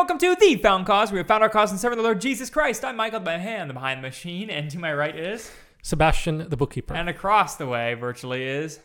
welcome to The Found Cause. We have found our cause in serving the Lord Jesus Christ. I'm Michael Behan, the behind the machine, and to my right is, Sebastian, the bookkeeper. and across the way virtually is.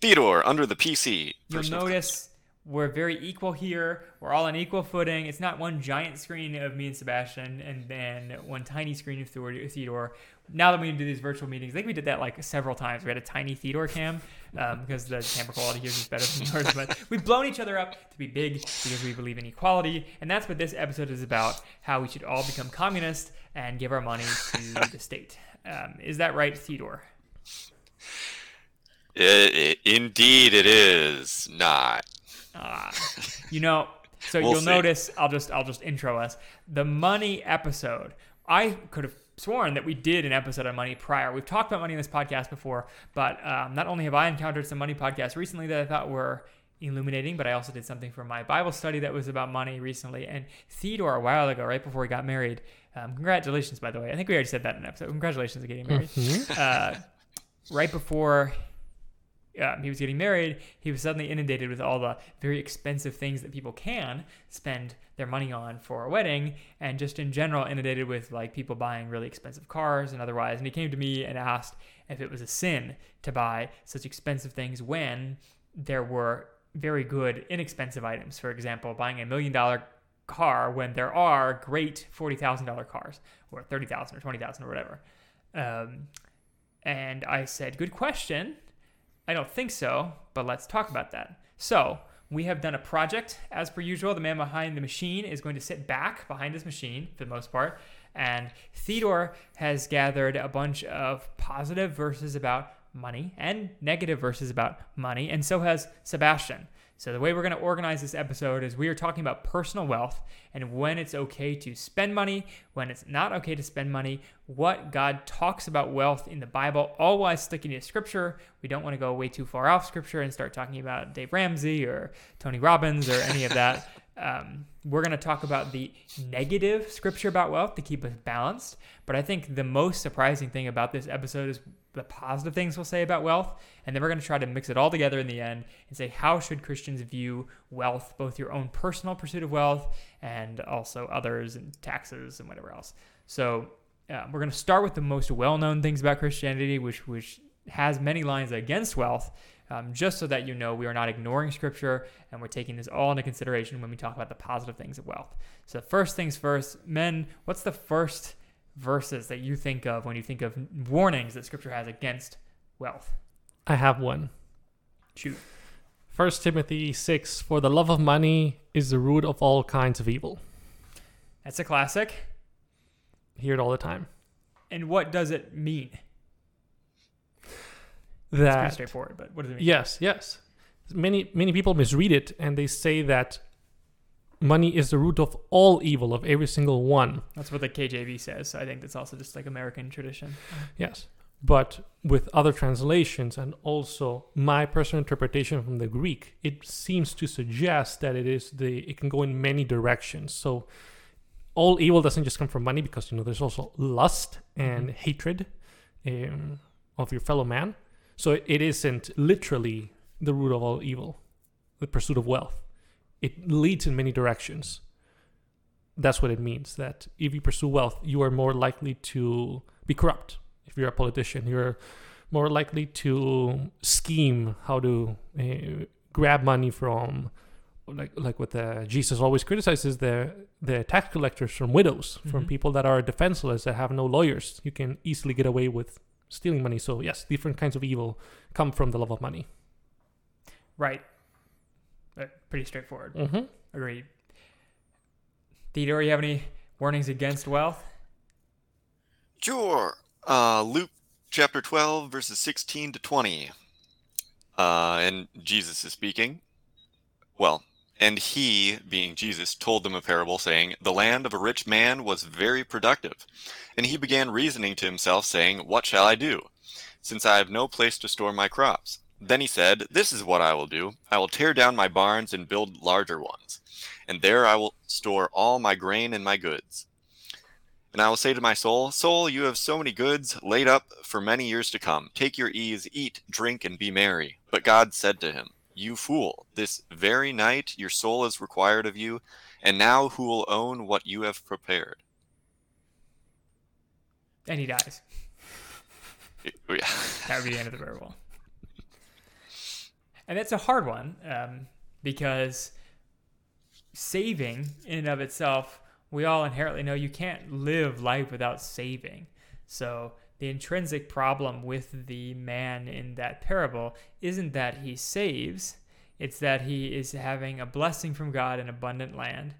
Theodore under the PC. You'll notice we're very equal here. We're all on equal footing. It's not one giant screen of me and Sebastian and then one tiny screen of Theodore- Theodore. Now that we do these virtual meetings, I think we did that like several times. We had a tiny Theodore cam um, because the camera quality here is better than yours. But we've blown each other up to be big because we believe in equality. And that's what this episode is about how we should all become communists and give our money to the state. Um, is that right, Theodore? I- I- indeed, it is not. Ah, you know, so We'll you'll see. notice. I'll just I'll just intro us. The money episode. I could have sworn that we did an episode on money prior. We've talked about money in this podcast before, but um, not only have I encountered some money podcasts recently that I thought were illuminating, but I also did something for my Bible study that was about money recently. And Theodore, a while ago, right before he got married, um, congratulations, by the way. I think we already said that in an episode. Congratulations on getting married. Uh, right before um, he was getting married, he was suddenly inundated with all the very expensive things that people can spend their money on for a wedding, and just in general inundated with like people buying really expensive cars and otherwise. And he came to me and asked if it was a sin to buy such expensive things when there were very good inexpensive items. For example, buying a million dollar car when there are great forty thousand dollar cars or thirty thousand or twenty thousand or whatever. Um, and I said, "Good question." I don't think so, but let's talk about that. So, we have done a project. As per usual, the man behind the machine is going to sit back behind his machine for the most part. And Theodore has gathered a bunch of positive verses about money and negative verses about money, and so has Sebastian. So, the way we're going to organize this episode is we are talking about personal wealth and when it's okay to spend money, when it's not okay to spend money, what God talks about wealth in the Bible, all while sticking to scripture. We don't want to go way too far off scripture and start talking about Dave Ramsey or Tony Robbins or any of that. Um, we're going to talk about the negative scripture about wealth to keep us balanced. But I think the most surprising thing about this episode is the positive things we'll say about wealth. And then we're going to try to mix it all together in the end and say, how should Christians view wealth, both your own personal pursuit of wealth and also others and taxes and whatever else. So uh, we're going to start with the most well-known things about Christianity, which which has many lines against wealth, um, just so that you know we are not ignoring Scripture and we're taking this all into consideration when we talk about the positive things of wealth. So first things first, men, what's the first verses that you think of when you think of warnings that Scripture has against wealth? I have one. Shoot. First Timothy 6 For the love of money is the root of all kinds of evil. That's a classic. Hear it all the time. And what does it mean? It's pretty That straightforward, but what does it mean? yes, yes. Many many people misread it and they say that money is the root of all evil of every single one. That's what the KJV says. I think that's also just like American tradition. Yes. But with other translations and also my personal interpretation from the Greek, it seems to suggest that it is the it can go in many directions. So all evil doesn't just come from money because you know there's also lust and hatred um, of your fellow man. So it isn't literally the root of all evil, the pursuit of wealth. It leads in many directions. That's what it means. That if you pursue wealth, you are more likely to be corrupt. If you're a politician, you're more likely to scheme how to uh, grab money from, like like what the, Jesus always criticizes the the tax collectors from widows, from Mhm. people that are defenseless that have no lawyers. You can easily get away with stealing money. So yes, different kinds of evil come from the love of money. Right. Uh, pretty straightforward. Mm-hmm. Agreed. Theodore, you have any warnings against wealth? Sure. Uh, Luke chapter 12, verses 16 to 20. Uh, and Jesus is speaking. Well, and he, being Jesus, told them a parable, saying, The land of a rich man was very productive. And he began reasoning to himself, saying, What shall I do, since I have no place to store my crops? Then he said, This is what I will do. I will tear down my barns and build larger ones, and there I will store all my grain and my goods. And I will say to my soul, Soul, you have so many goods laid up for many years to come. Take your ease, eat, drink, and be merry. But God said to him, You fool, this very night your soul is required of you, and now who will own what you have prepared? And he dies. Yeah. That would be the end of the parable. And that's a hard one um, because saving in and of itself, we all inherently know you can't live life without saving. So the intrinsic problem with the man in that parable isn't that he saves, it's that he is having a blessing from God in abundant land.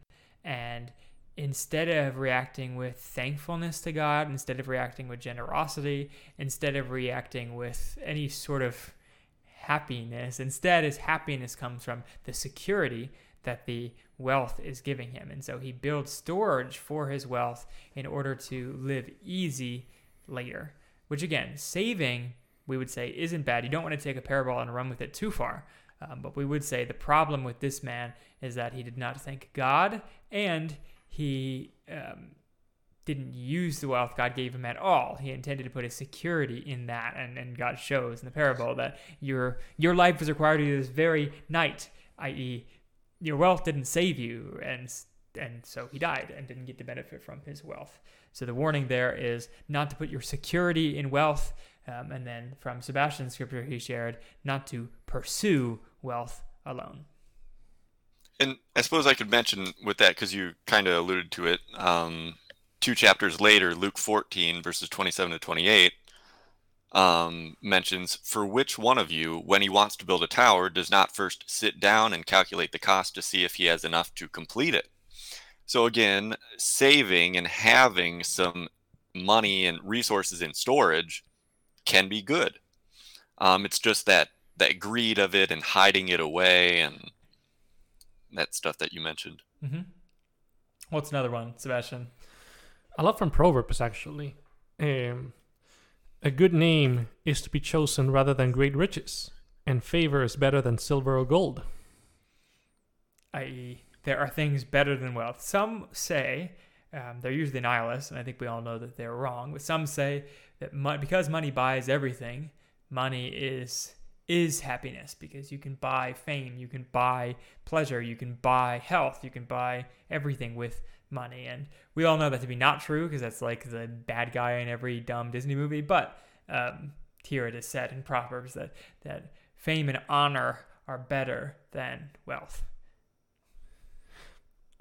And instead of reacting with thankfulness to God, instead of reacting with generosity, instead of reacting with any sort of happiness, instead his happiness comes from the security that the wealth is giving him. And so he builds storage for his wealth in order to live easy later. Which again, saving, we would say, isn't bad. You don't want to take a parable and run with it too far. Um, but we would say the problem with this man is that he did not thank God and he um, didn't use the wealth God gave him at all. He intended to put his security in that, and, and God shows in the parable that your your life was required to this very night, i.e., your wealth didn't save you, and and so he died and didn't get to benefit from his wealth. So the warning there is not to put your security in wealth, um, and then from Sebastian's scripture he shared, not to pursue wealth alone. And I suppose I could mention with that because you kind of alluded to it. Um, two chapters later, Luke 14, verses 27 to 28, um, mentions For which one of you, when he wants to build a tower, does not first sit down and calculate the cost to see if he has enough to complete it? So, again, saving and having some money and resources in storage can be good. Um, it's just that that greed of it and hiding it away and that stuff that you mentioned. Mm-hmm. What's another one, Sebastian? I lot from Proverbs actually. Um, a good name is to be chosen rather than great riches, and favor is better than silver or gold. i.e., there are things better than wealth. Some say, um, they're usually nihilists, and I think we all know that they're wrong, but some say that mo- because money buys everything, money is is happiness because you can buy fame, you can buy pleasure, you can buy health, you can buy everything with money. And we all know that to be not true because that's like the bad guy in every dumb Disney movie. But um, here it is said in Proverbs that that fame and honor are better than wealth.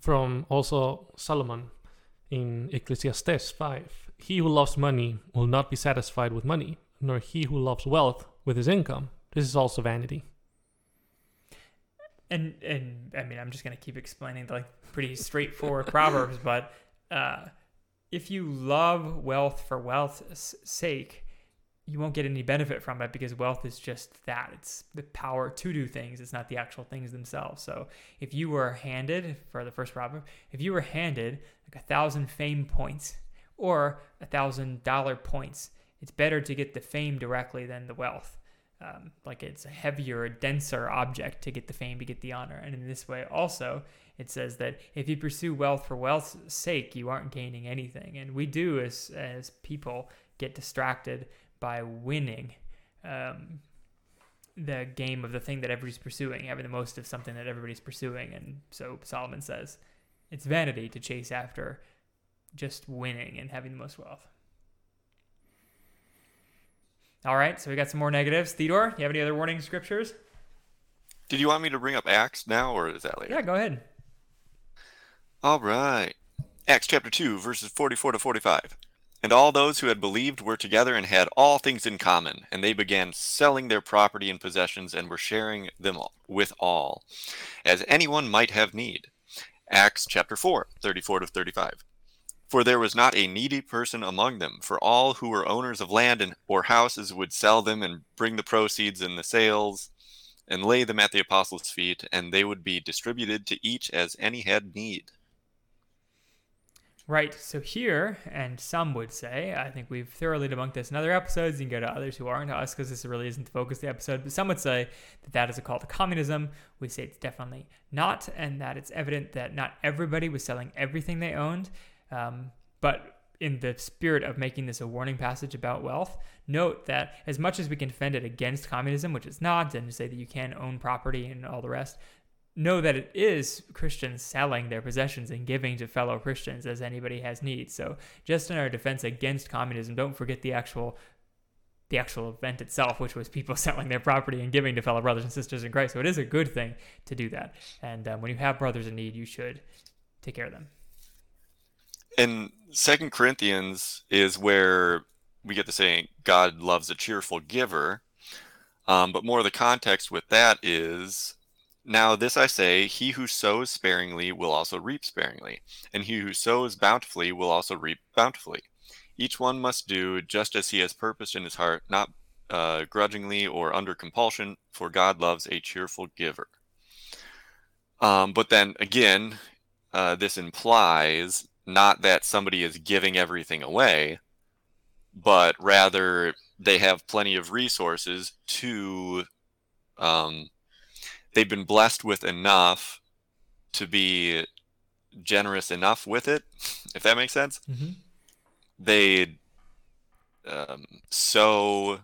From also Solomon in Ecclesiastes 5 He who loves money will not be satisfied with money, nor he who loves wealth with his income. This is also vanity. And and I mean I'm just gonna keep explaining the, like pretty straightforward proverbs, but uh, if you love wealth for wealth's sake, you won't get any benefit from it because wealth is just that. It's the power to do things. It's not the actual things themselves. So if you were handed for the first proverb, if you were handed like a thousand fame points or a thousand dollar points, it's better to get the fame directly than the wealth um, like it's a heavier, denser object to get the fame, to get the honor. And in this way, also, it says that if you pursue wealth for wealth's sake, you aren't gaining anything. And we do, as as people, get distracted by winning um, the game of the thing that everybody's pursuing, having the most of something that everybody's pursuing. And so Solomon says, it's vanity to chase after just winning and having the most wealth. All right, so we got some more negatives. Theodore, you have any other warning scriptures? Did you want me to bring up Acts now, or is that later? Yeah, go ahead. All right. Acts chapter 2, verses 44 to 45. And all those who had believed were together and had all things in common, and they began selling their property and possessions and were sharing them with all, as anyone might have need. Acts chapter 4, 34 to 35. For there was not a needy person among them, for all who were owners of land and or houses would sell them and bring the proceeds in the sales and lay them at the apostles' feet, and they would be distributed to each as any had need. Right, so here, and some would say, I think we've thoroughly debunked this in other episodes. You can go to others who aren't us because this really isn't the focus of the episode. But some would say that that is a call to communism. We say it's definitely not, and that it's evident that not everybody was selling everything they owned. Um, but in the spirit of making this a warning passage about wealth, note that as much as we can defend it against communism, which it's not, and say that you can own property and all the rest, know that it is Christians selling their possessions and giving to fellow Christians as anybody has need. So just in our defense against communism, don't forget the actual the actual event itself, which was people selling their property and giving to fellow brothers and sisters in Christ. So it is a good thing to do that. And um, when you have brothers in need, you should take care of them. And Second Corinthians is where we get the saying, God loves a cheerful giver. Um, but more of the context with that is now, this I say, he who sows sparingly will also reap sparingly, and he who sows bountifully will also reap bountifully. Each one must do just as he has purposed in his heart, not uh, grudgingly or under compulsion, for God loves a cheerful giver. Um, but then again, uh, this implies not that somebody is giving everything away, but rather they have plenty of resources to um, they've been blessed with enough to be generous enough with it, if that makes sense. Mm-hmm. They um, sow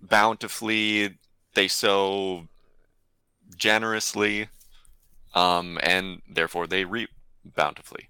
bountifully, they sow generously, um, and therefore they reap bountifully.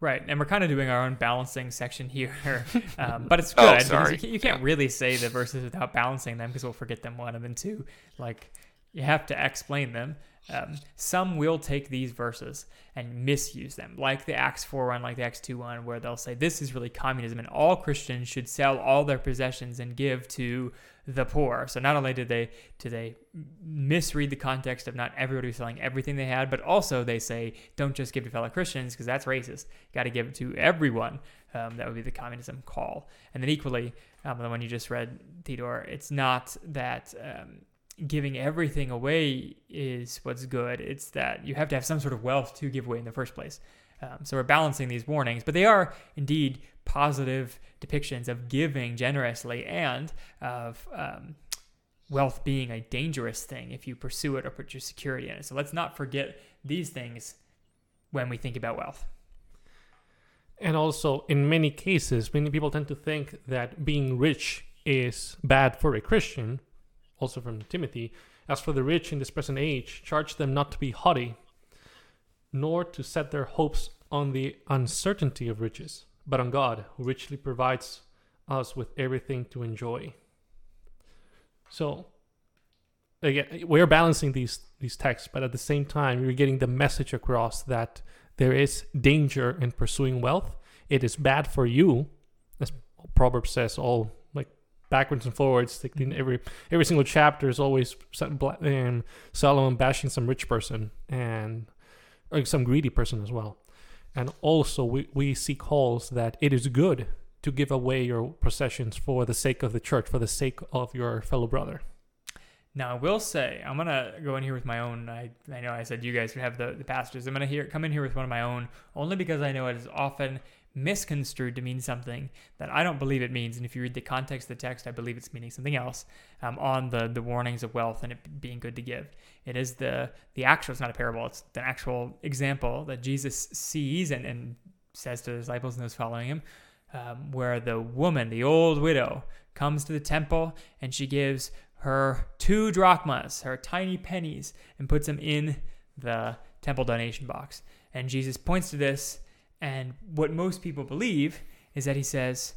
Right, and we're kind of doing our own balancing section here, um, but it's Oh, good sorry. you, can't- you can't really say the verses without balancing them because we'll forget them one and then two. Like you have to explain them. Um, some will take these verses and misuse them, like the Acts 4 1, like the Acts 2 1, where they'll say this is really communism and all Christians should sell all their possessions and give to the poor. So not only did they do they misread the context of not everybody selling everything they had, but also they say don't just give to fellow Christians because that's racist. Got to give it to everyone. Um, that would be the communism call. And then equally, um, the one you just read, Theodore, it's not that um, giving everything away is what's good. It's that you have to have some sort of wealth to give away in the first place. Um, so we're balancing these warnings, but they are indeed positive depictions of giving generously and of um, wealth being a dangerous thing if you pursue it or put your security in it. So let's not forget these things when we think about wealth. And also, in many cases, many people tend to think that being rich is bad for a Christian, also from Timothy. As for the rich in this present age, charge them not to be haughty, nor to set their hopes on the uncertainty of riches, but on God, who richly provides us with everything to enjoy. So, again, we're balancing these these texts, but at the same time, we're getting the message across that there is danger in pursuing wealth. It is bad for you, as Proverbs says, all backwards and forwards. Like every every single chapter is always um, Solomon bashing some rich person and or some greedy person as well. And also, we, we see calls that it is good to give away your possessions for the sake of the church, for the sake of your fellow brother. Now I will say I'm gonna go in here with my own. I, I know I said you guys would have the, the passages. I'm gonna hear come in here with one of my own, only because I know it is often misconstrued to mean something that I don't believe it means. And if you read the context of the text, I believe it's meaning something else. Um, on the the warnings of wealth and it being good to give, it is the the actual. It's not a parable. It's the actual example that Jesus sees and and says to the disciples and those following him, um, where the woman, the old widow, comes to the temple and she gives her two drachmas, her tiny pennies, and puts them in the temple donation box. And Jesus points to this, and what most people believe is that he says,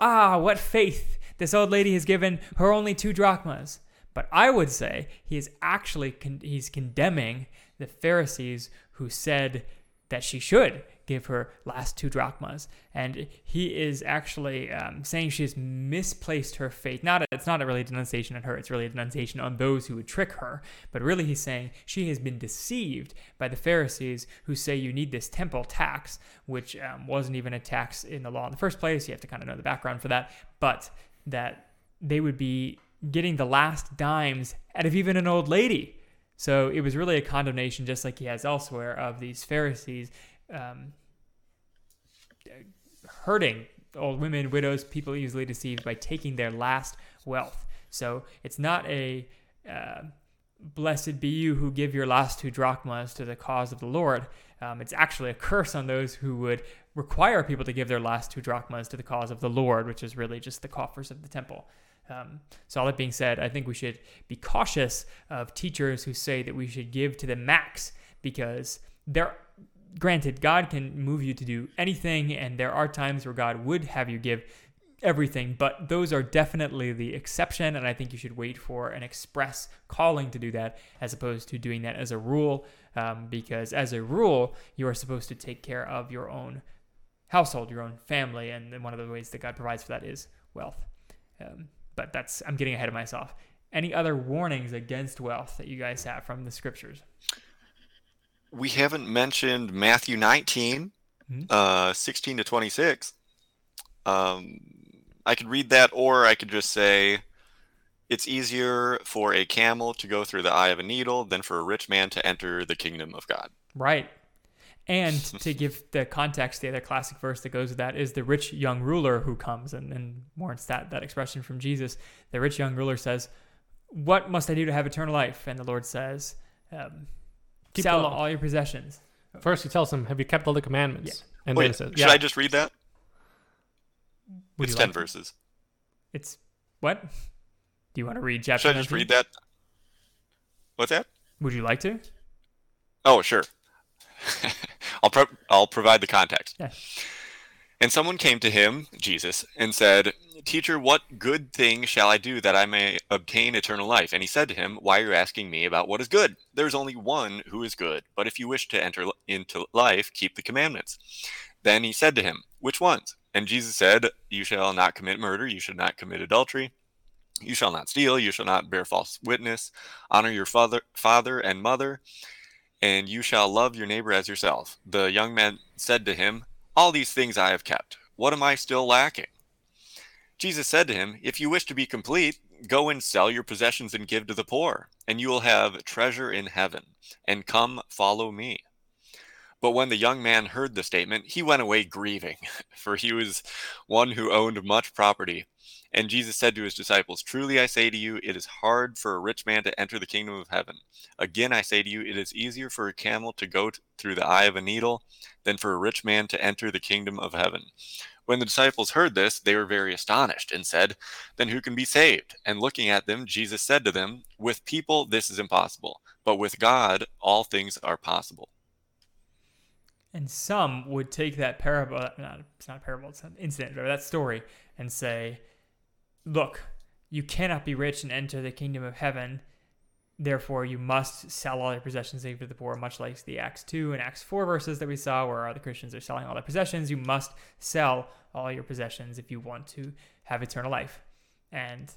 Ah, what faith! This old lady has given her only two drachmas. But I would say he is actually con- he's condemning the Pharisees who said that she should give her last two drachmas, and he is actually um, saying she has misplaced her faith. Not it's not a really denunciation on her; it's really a denunciation on those who would trick her. But really, he's saying she has been deceived by the Pharisees who say you need this temple tax, which um, wasn't even a tax in the law in the first place. You have to kind of know the background for that, but that they would be getting the last dimes out of even an old lady. So it was really a condemnation, just like he has elsewhere, of these Pharisees um, hurting old women, widows, people easily deceived by taking their last wealth. So it's not a uh, blessed be you who give your last two drachmas to the cause of the Lord. Um, it's actually a curse on those who would require people to give their last two drachmas to the cause of the Lord, which is really just the coffers of the temple. Um, so all that being said, I think we should be cautious of teachers who say that we should give to the max because there granted god can move you to do anything and there are times where god would have you give everything but those are definitely the exception and i think you should wait for an express calling to do that as opposed to doing that as a rule um, because as a rule you are supposed to take care of your own household your own family and one of the ways that god provides for that is wealth. Um, but that's i'm getting ahead of myself. Any other warnings against wealth that you guys have from the scriptures we haven't mentioned Matthew 19, Mhm. uh, 16 to 26. Um, I could read that, or I could just say, it's easier for a camel to go through the eye of a needle than for a rich man to enter the kingdom of God. Right. And to give the context, the other classic verse that goes with that is the rich young ruler who comes and, and warrants that, that expression from Jesus. The rich young ruler says, What must I do to have eternal life? And the Lord says, um, Keep Sell the all your possessions. First, he tells them, "Have you kept all the commandments?" And Wait, then says, should "Yeah." I just read that? Would it's 10 like- verses. It's what? Do you want to read chapter Should I just 19? read that? What's that? Would you like to? Oh, sure. I'll pro- I'll provide the context. Yeah. And someone came to him, Jesus, and said, Teacher, what good thing shall I do that I may obtain eternal life? And he said to him, Why are you asking me about what is good? There is only one who is good. But if you wish to enter into life, keep the commandments. Then he said to him, Which ones? And Jesus said, You shall not commit murder, you shall not commit adultery, you shall not steal, you shall not bear false witness, honor your father, father and mother, and you shall love your neighbor as yourself. The young man said to him, All these things I have kept. What am I still lacking? Jesus said to him, If you wish to be complete, go and sell your possessions and give to the poor, and you will have treasure in heaven. And come, follow me. But when the young man heard the statement, he went away grieving, for he was one who owned much property. And Jesus said to his disciples, Truly I say to you, it is hard for a rich man to enter the kingdom of heaven. Again, I say to you, it is easier for a camel to go through the eye of a needle than for a rich man to enter the kingdom of heaven. When the disciples heard this, they were very astonished and said, Then who can be saved? And looking at them, Jesus said to them, With people this is impossible, but with God all things are possible. And some would take that parable, not, it's not a parable, it's an incident, or that story, and say, look, you cannot be rich and enter the kingdom of heaven. Therefore, you must sell all your possessions and give to the poor, much like the Acts 2 and Acts 4 verses that we saw, where the Christians are selling all their possessions. You must sell all your possessions if you want to have eternal life. And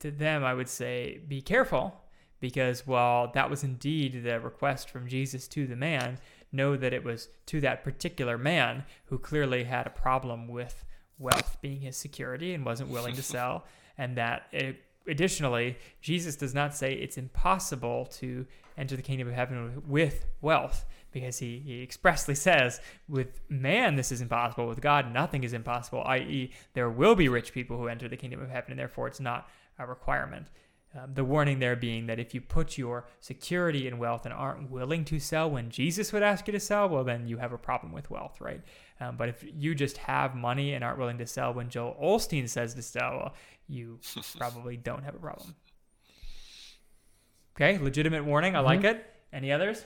to them, I would say, be careful, because while that was indeed the request from Jesus to the man, know that it was to that particular man who clearly had a problem with wealth being his security and wasn't willing to sell. And that it, additionally, Jesus does not say it's impossible to enter the kingdom of heaven with wealth because he, he expressly says, with man, this is impossible. With God, nothing is impossible, i.e., there will be rich people who enter the kingdom of heaven, and therefore it's not a requirement. Um, the warning there being that if you put your security in wealth and aren't willing to sell when Jesus would ask you to sell, well, then you have a problem with wealth, right? Um, but if you just have money and aren't willing to sell when Joel Osteen says to sell, well, you probably don't have a problem. Okay, legitimate warning. I like it. Any others?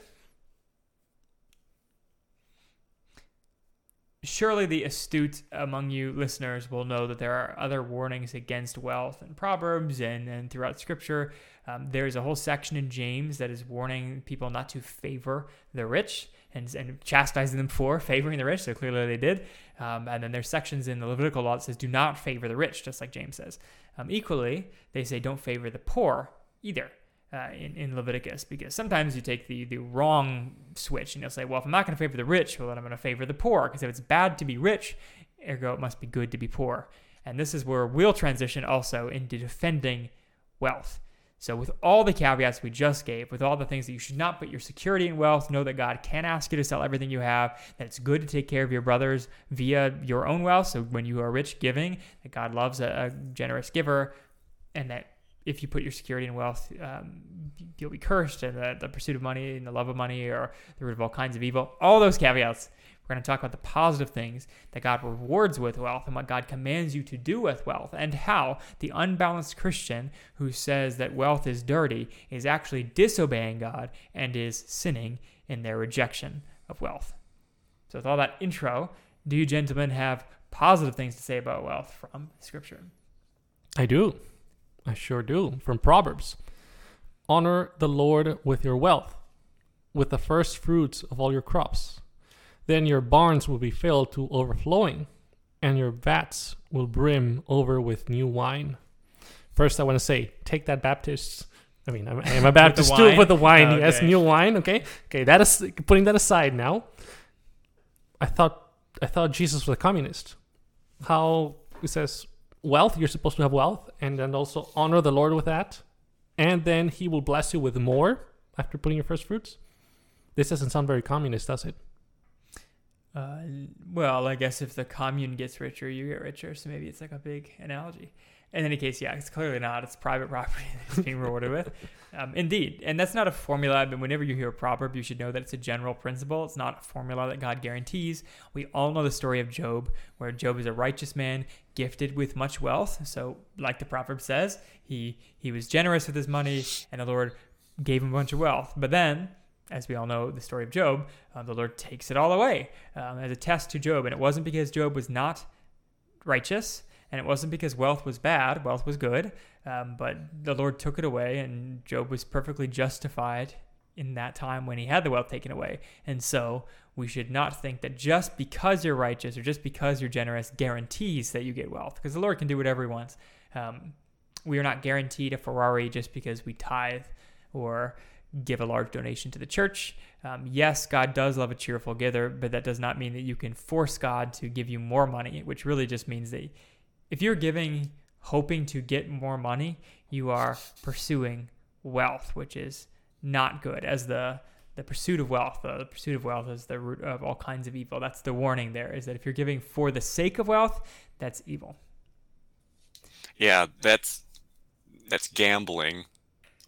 Surely the astute among you listeners will know that there are other warnings against wealth in Proverbs and, and throughout Scripture. Um, there's a whole section in James that is warning people not to favor the rich and, and chastising them for favoring the rich. So clearly they did. Um, and then there's sections in the Levitical law that says do not favor the rich, just like James says. Um, equally, they say don't favor the poor either. Uh, in, in Leviticus, because sometimes you take the, the wrong switch and you'll say, well, if I'm not going to favor the rich, well, then I'm going to favor the poor. Because if it's bad to be rich, ergo it must be good to be poor. And this is where we'll transition also into defending wealth. So, with all the caveats we just gave, with all the things that you should not put your security in wealth, know that God can ask you to sell everything you have, that it's good to take care of your brothers via your own wealth. So, when you are rich, giving, that God loves a, a generous giver, and that if you put your security in wealth, um, you'll be cursed, and the, the pursuit of money and the love of money are the root of all kinds of evil. All those caveats We're going to talk about the positive things that God rewards with wealth and what God commands you to do with wealth, and how the unbalanced Christian who says that wealth is dirty is actually disobeying God and is sinning in their rejection of wealth. So, with all that intro, do you gentlemen have positive things to say about wealth from Scripture? I do. I sure do. From Proverbs Honor the Lord with your wealth, with the first fruits of all your crops. Then your barns will be filled to overflowing, and your vats will brim over with new wine. First, I want to say, take that, Baptist. I mean, I'm, I'm a Baptist too with the wine. Oh, Yes, new wine. Okay, okay. That is putting that aside now. I thought I thought Jesus was a communist. How he says wealth, you're supposed to have wealth, and then also honor the Lord with that, and then He will bless you with more after putting your first fruits. This doesn't sound very communist, does it? Uh, well, I guess if the commune gets richer, you get richer. So maybe it's like a big analogy. In any case, yeah, it's clearly not. It's private property that it's being rewarded with. Um, indeed. And that's not a formula. But whenever you hear a proverb, you should know that it's a general principle. It's not a formula that God guarantees. We all know the story of Job, where Job is a righteous man, gifted with much wealth. So, like the proverb says, he, he was generous with his money, and the Lord gave him a bunch of wealth. But then, as we all know the story of Job, uh, the Lord takes it all away um, as a test to Job. And it wasn't because Job was not righteous, and it wasn't because wealth was bad, wealth was good, um, but the Lord took it away, and Job was perfectly justified in that time when he had the wealth taken away. And so we should not think that just because you're righteous or just because you're generous guarantees that you get wealth, because the Lord can do whatever he wants. Um, we are not guaranteed a Ferrari just because we tithe or give a large donation to the church. Um, yes, God does love a cheerful giver, but that does not mean that you can force God to give you more money, which really just means that if you're giving hoping to get more money, you are pursuing wealth, which is not good. As the the pursuit of wealth, uh, the pursuit of wealth is the root of all kinds of evil. That's the warning there is that if you're giving for the sake of wealth, that's evil. Yeah, that's that's gambling,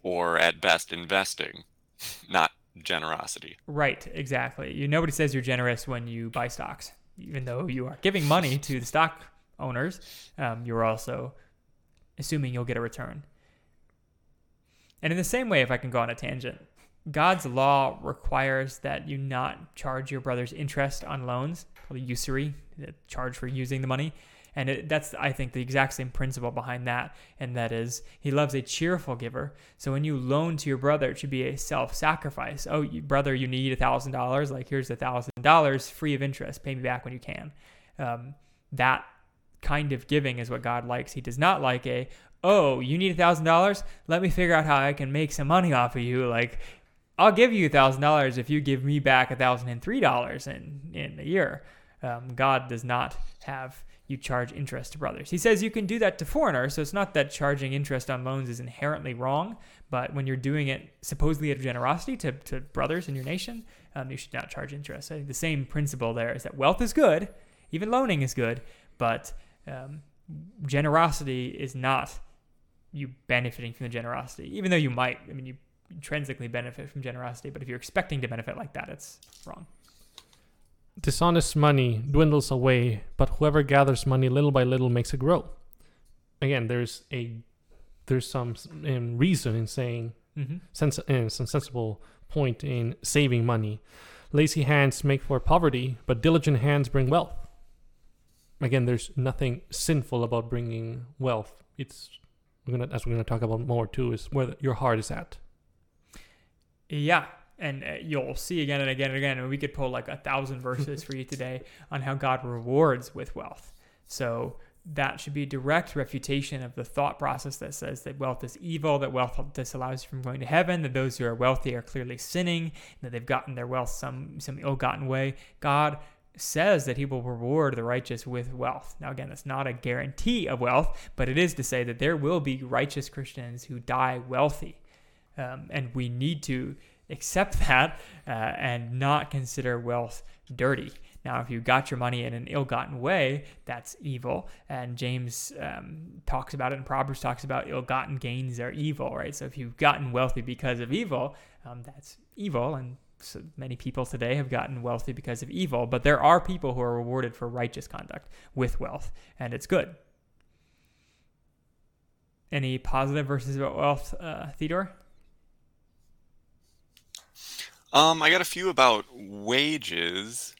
or at best investing, not generosity. Right, exactly. You nobody says you're generous when you buy stocks, even though you are giving money to the stock owners. Um, you're also assuming you'll get a return. And in the same way, if I can go on a tangent, God's law requires that you not charge your brother's interest on loans, called usury, the charge for using the money. And it, that's, I think, the exact same principle behind that. And that is, he loves a cheerful giver. So when you loan to your brother, it should be a self sacrifice. Oh, you, brother, you need a $1,000. Like, here's a $1,000 free of interest. Pay me back when you can. Um, that kind of giving is what God likes. He does not like a, oh, you need a $1,000? Let me figure out how I can make some money off of you. Like, I'll give you a thousand dollars if you give me back a thousand and three dollars in in a year. Um, God does not have you charge interest to brothers. He says you can do that to foreigners, so it's not that charging interest on loans is inherently wrong, but when you're doing it supposedly out of generosity to, to brothers in your nation, um, you should not charge interest. I think the same principle there is that wealth is good, even loaning is good, but um, generosity is not you benefiting from the generosity, even though you might. I mean, you intrinsically benefit from generosity, but if you're expecting to benefit like that, it's wrong. Dishonest money dwindles away, but whoever gathers money little by little makes it grow. Again, there's a there's some um, reason in saying Mm-hmm. sens- uh, some sensible point in saving money. Lazy hands make for poverty, but diligent hands bring wealth. Again, there's nothing sinful about bringing wealth. It's we're gonna as we're gonna talk about more too is where your heart is at. Yeah. And uh, you'll see again and again and again. And we could pull like a thousand verses for you today on how God rewards with wealth. So that should be a direct refutation of the thought process that says that wealth is evil, that wealth disallows you from going to heaven, that those who are wealthy are clearly sinning, that they've gotten their wealth some some ill-gotten way. God says that he will reward the righteous with wealth. Now again, that's not a guarantee of wealth, but it is to say that there will be righteous Christians who die wealthy. Um, and we need to accept that uh, and not consider wealth dirty. Now, if you got your money in an ill-gotten way, that's evil. And James um, talks about it, and Proverbs talks about ill-gotten gains are evil, right? So if you've gotten wealthy because of evil, um, that's evil, and so many people today have gotten wealthy because of evil, but there are people who are rewarded for righteous conduct with wealth, and it's good. Any positive verses about wealth, uh, Theodore? Um, I got a few about wages.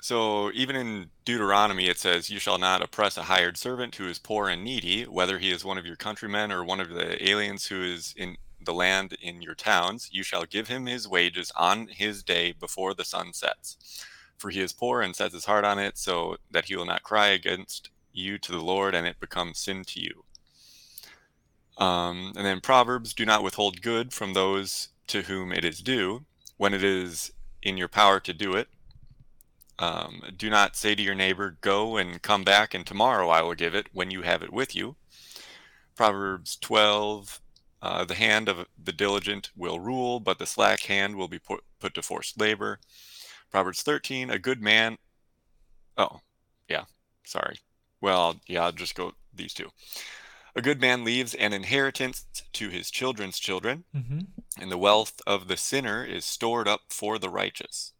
So even in Deuteronomy, it says, You shall not oppress a hired servant who is poor and needy, whether he is one of your countrymen or one of the aliens who is in the land in your towns. You shall give him his wages on his day before the sun sets. For he is poor and sets his heart on it, so that he will not cry against you to the Lord, and it becomes sin to you. Um, and then Proverbs do not withhold good from those to whom it is due, when it is in your power to do it. Um, do not say to your neighbor, Go and come back, and tomorrow I will give it when you have it with you. Proverbs 12 uh, The hand of the diligent will rule, but the slack hand will be put, put to forced labor. Proverbs 13 A good man. Oh, yeah, sorry. Well, yeah, I'll just go these two. A good man leaves an inheritance to his children's children, Mm-hmm. and the wealth of the sinner is stored up for the righteous.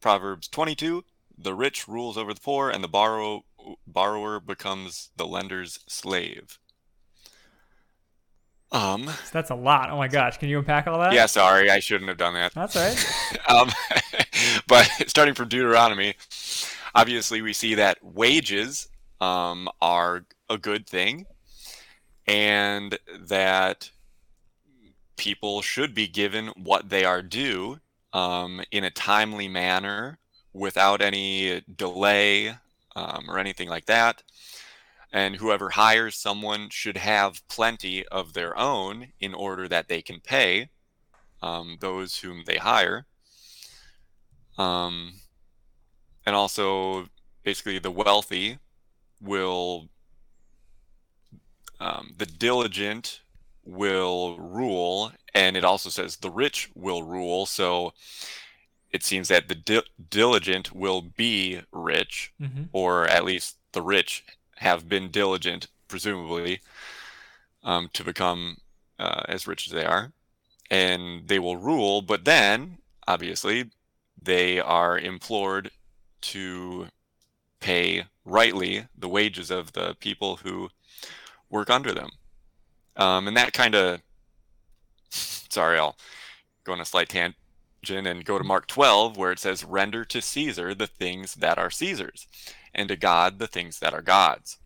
Proverbs 22 The rich rules over the poor, and the borrow, borrower becomes the lender's slave. Um, So that's a lot. Oh my gosh. Can you unpack all that? yeah, sorry, I shouldn't have done that. That's all right. um, but starting from Deuteronomy, obviously we see that wages um, are a good thing and that people should be given what they are due um, in a timely manner without any delay um, or anything like that. And whoever hires someone should have plenty of their own in order that they can pay um, those whom they hire. Um, and also, basically, the wealthy will, um, the diligent will rule, and it also says the rich will rule. So it seems that the di- diligent will be rich, Mm-hmm. or at least the rich have been diligent, presumably, um, to become uh, as rich as they are. And they will rule, but then, obviously, they are implored to pay rightly the wages of the people who work under them. Um, and that kind of, sorry, I'll go on a slight tangent and go to Mark 12, where it says, Render to Caesar the things that are Caesar's, and to God the things that are God's.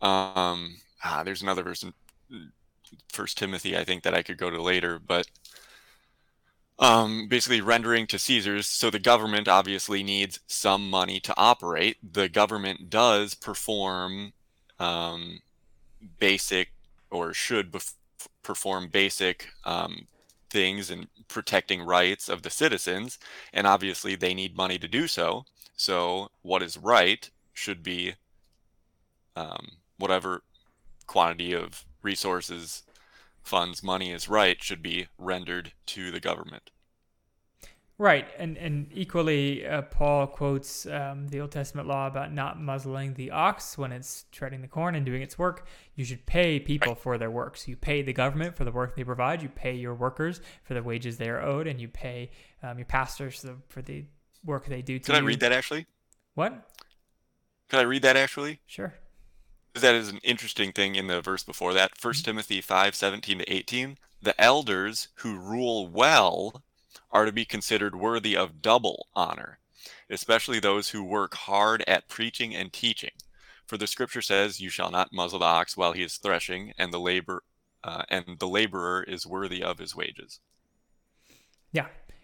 Um, ah, there's another verse in First Timothy, I think, that I could go to later, but um, basically rendering to Caesar's. So the government obviously needs some money to operate. The government does perform um, basic or should bef- perform basic um, things in protecting rights of the citizens, and obviously they need money to do so. So what is right should be um, whatever quantity of resources, funds, money is right should be rendered to the government. Right, and and equally, uh, Paul quotes um, the Old Testament law about not muzzling the ox when it's treading the corn and doing its work. You should pay people for their work. So you pay the government for the work they provide. You pay your workers for the wages they are owed, and you pay um, your pastors for the, for the work they do. To Could I you. read that actually? What? Can I read that actually? Sure. That is an interesting thing in the verse before that. First Mm-hmm. Timothy 5, 17 to 18. The elders who rule well are to be considered worthy of double honor, especially those who work hard at preaching and teaching. For the scripture says, You shall not muzzle the ox while he is threshing, and the labor uh, and the laborer is worthy of his wages.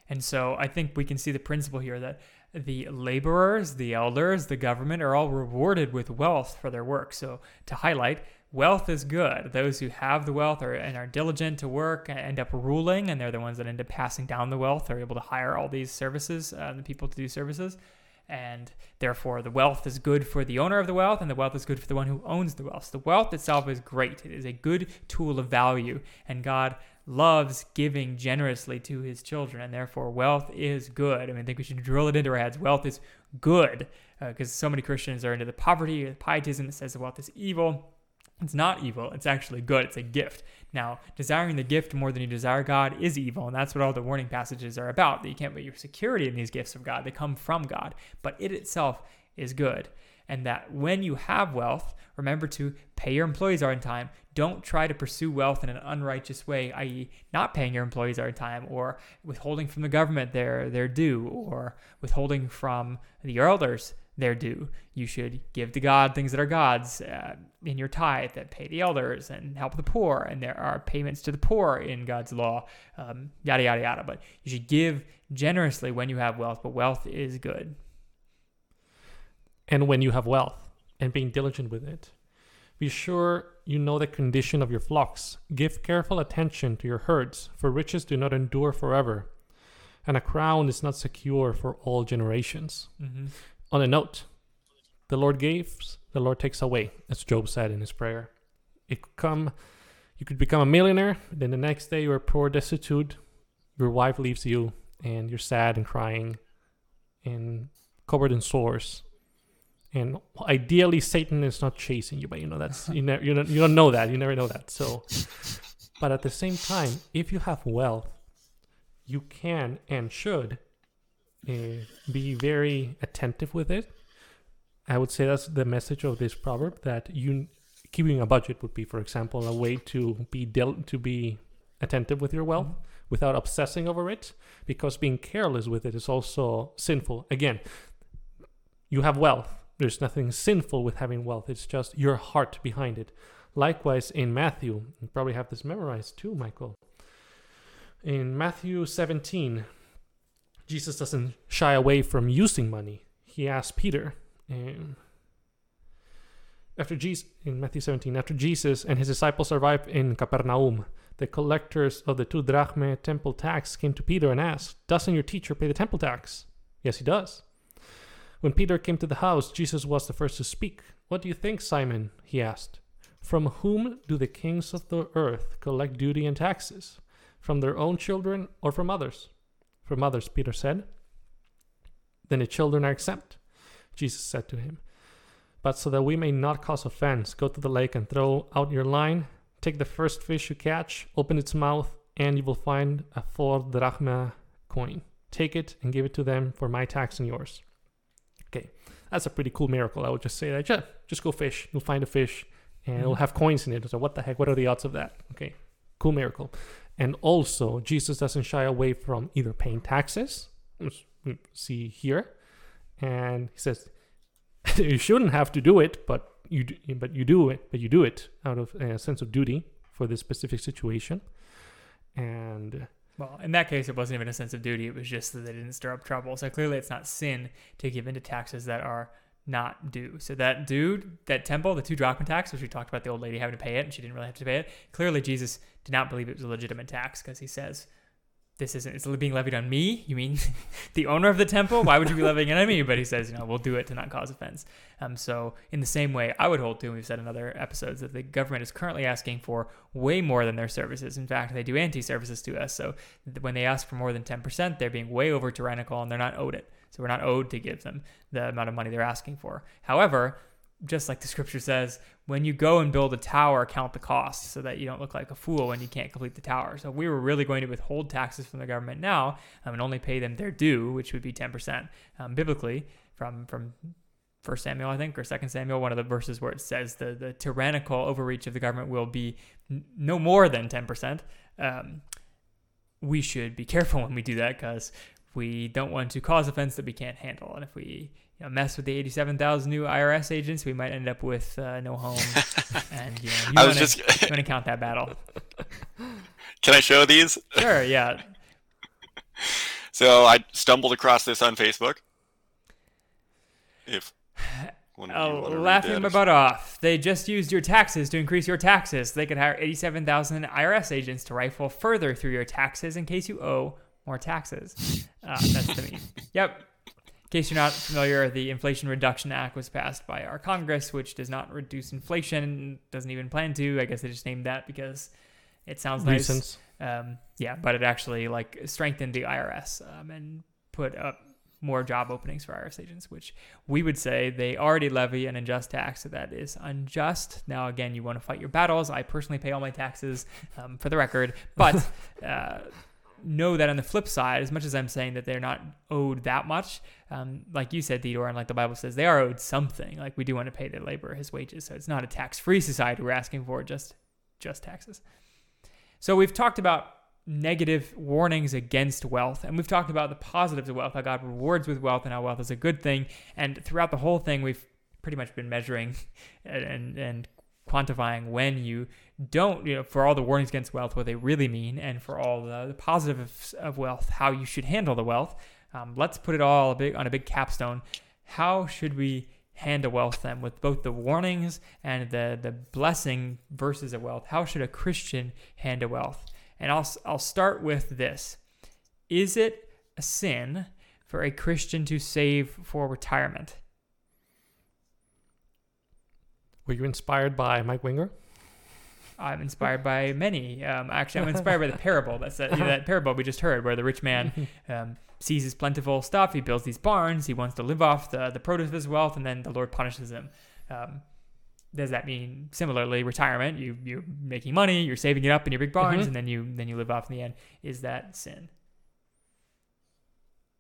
And so I think we can see the principle here that the laborers, the elders, the government are all rewarded with wealth for their work. So to highlight, wealth is good. Those who have the wealth are, and are diligent to work end up ruling, and they're the ones that end up passing down the wealth. They're able to hire all these services, uh, the people to do services. And therefore, the wealth is good for the owner of the wealth, and the wealth is good for the one who owns the wealth. So the wealth itself is great. It is a good tool of value, and God loves giving generously to his children, and therefore wealth is good. I mean, I think we should drill it into our heads. Wealth is good uh, because so many Christians are into the poverty the pietism that says wealth is evil. It's not evil. It's actually good. It's a gift. Now, desiring the gift more than you desire God is evil, and that's what all the warning passages are about. That you can't put your security in these gifts of God. They come from God, but it itself is good. And that when you have wealth, remember to pay your employees on time. Don't try to pursue wealth in an unrighteous way, i.e., not paying your employees on time, or withholding from the government their their due, or withholding from the elders their due. You should give to God things that are God's uh, in your tithe that pay the elders and help the poor. And there are payments to the poor in God's law, um, yada, yada, yada. But you should give generously when you have wealth, but wealth is good. And when you have wealth and being diligent with it, be sure you know the condition of your flocks. Give careful attention to your herds, for riches do not endure forever, and a crown is not secure for all generations. Mm-hmm. On a note, the Lord gives, the Lord takes away, as Job said in his prayer. It could come, you could become a millionaire, then the next day you're poor, destitute, your wife leaves you, and you're sad and crying, and covered in sores. And ideally, Satan is not chasing you, but you know that's you never you don't you don't know that you never know that. So, but at the same time, if you have wealth, you can and should uh, be very attentive with it. I would say that's the message of this proverb that you keeping a budget would be, for example, a way to be del- to be attentive with your wealth without obsessing over it, because being careless with it is also sinful. Again, you have wealth. There's nothing sinful with having wealth. It's just your heart behind it. Likewise, in Matthew, you probably have this memorized too, Michael. In Matthew 17, Jesus doesn't shy away from using money. He asks Peter, um, after Jesus, in Matthew 17, after Jesus and his disciples arrived in Capernaum, the collectors of the two drachma temple tax came to Peter and asked, Doesn't your teacher pay the temple tax? Yes, he does. When Peter came to the house, Jesus was the first to speak. What do you think, Simon? he asked. From whom do the kings of the earth collect duty and taxes? From their own children or from others? From others, Peter said. Then the children are exempt. Jesus said to him, But so that we may not cause offense, go to the lake and throw out your line. Take the first fish you catch, open its mouth, and you will find a four drachma coin. Take it and give it to them for my tax and yours. Okay, that's a pretty cool miracle. I would just say that. Just, just go fish. You'll find a fish, and it'll mm. have coins in it. So what the heck? What are the odds of that? Okay, cool miracle. And also, Jesus doesn't shy away from either paying taxes. See here, and he says you shouldn't have to do it, but you do, but you do it, but you do it out of a sense of duty for this specific situation. And Well, in that case, it wasn't even a sense of duty. It was just that they didn't stir up trouble. So clearly, it's not sin to give into taxes that are not due. So that dude, that temple, the two drachma tax, which we talked about the old lady having to pay it and she didn't really have to pay it. Clearly, Jesus did not believe it was a legitimate tax because he says, this isn't, it's being levied on me. You mean the owner of the temple? Why would you be levying it on me? But he says, you know, we'll do it to not cause offense. Um, so in the same way, I would hold to, and we've said in other episodes, that the government is currently asking for way more than their services. In fact, they do anti-services to us. So th- when they ask for more than 10%, they're being way over tyrannical and they're not owed it. So we're not owed to give them the amount of money they're asking for. However, just like the scripture says, when you go and build a tower, count the cost so that you don't look like a fool when you can't complete the tower. So if we were really going to withhold taxes from the government now um, and only pay them their due, which would be 10% um, biblically from from First Samuel, I think, or Second Samuel, one of the verses where it says the the tyrannical overreach of the government will be n- no more than 10%. Um, we should be careful when we do that because we don't want to cause offense that we can't handle. And if we you know, mess with the 87,000 new IRS agents, we might end up with uh, no home. and you, know, you I was want just. to count that battle. Can I show these? Sure, yeah. So I stumbled across this on Facebook. If one of you Oh, laughing my butt off. They just used your taxes to increase your taxes. They could hire 87,000 IRS agents to rifle further through your taxes in case you owe more taxes. Uh, that's the meme. Yep. In case you're not familiar, the Inflation Reduction Act was passed by our Congress, which does not reduce inflation, doesn't even plan to. I guess they just named that because it sounds nice. Um, yeah, but it actually like strengthened the IRS um, and put up more job openings for IRS agents, which we would say they already levy an unjust tax. So that is unjust. Now, again, you want to fight your battles. I personally pay all my taxes um, for the record, but uh, know that on the flip side, as much as I'm saying that they're not owed that much, um, like you said, Theodore, and like the Bible says, they are owed something. Like we do want to pay the laborer his wages. So it's not a tax-free society we're asking for, just just taxes. So we've talked about negative warnings against wealth. And we've talked about the positives of wealth, how God rewards with wealth and how wealth is a good thing. And throughout the whole thing, we've pretty much been measuring and, and quantifying when you don't, you know, for all the warnings against wealth, what they really mean, and for all the, the positives of wealth, how you should handle the wealth. Um, let's put it all a big, on a big capstone. How should we handle wealth then with both the warnings and the, the blessing versus a wealth? How should a Christian handle wealth? And I'll, I'll start with this Is it a sin for a Christian to save for retirement? Were you inspired by Mike Winger? I'm inspired by many. Um, actually, I'm inspired by the parable. That's that, that parable we just heard, where the rich man um, sees his plentiful stuff. He builds these barns. He wants to live off the, the produce of his wealth, and then the Lord punishes him. Um, does that mean similarly retirement? You you're making money, you're saving it up in your big barns, Mhm. and then you then you live off in the end. Is that sin?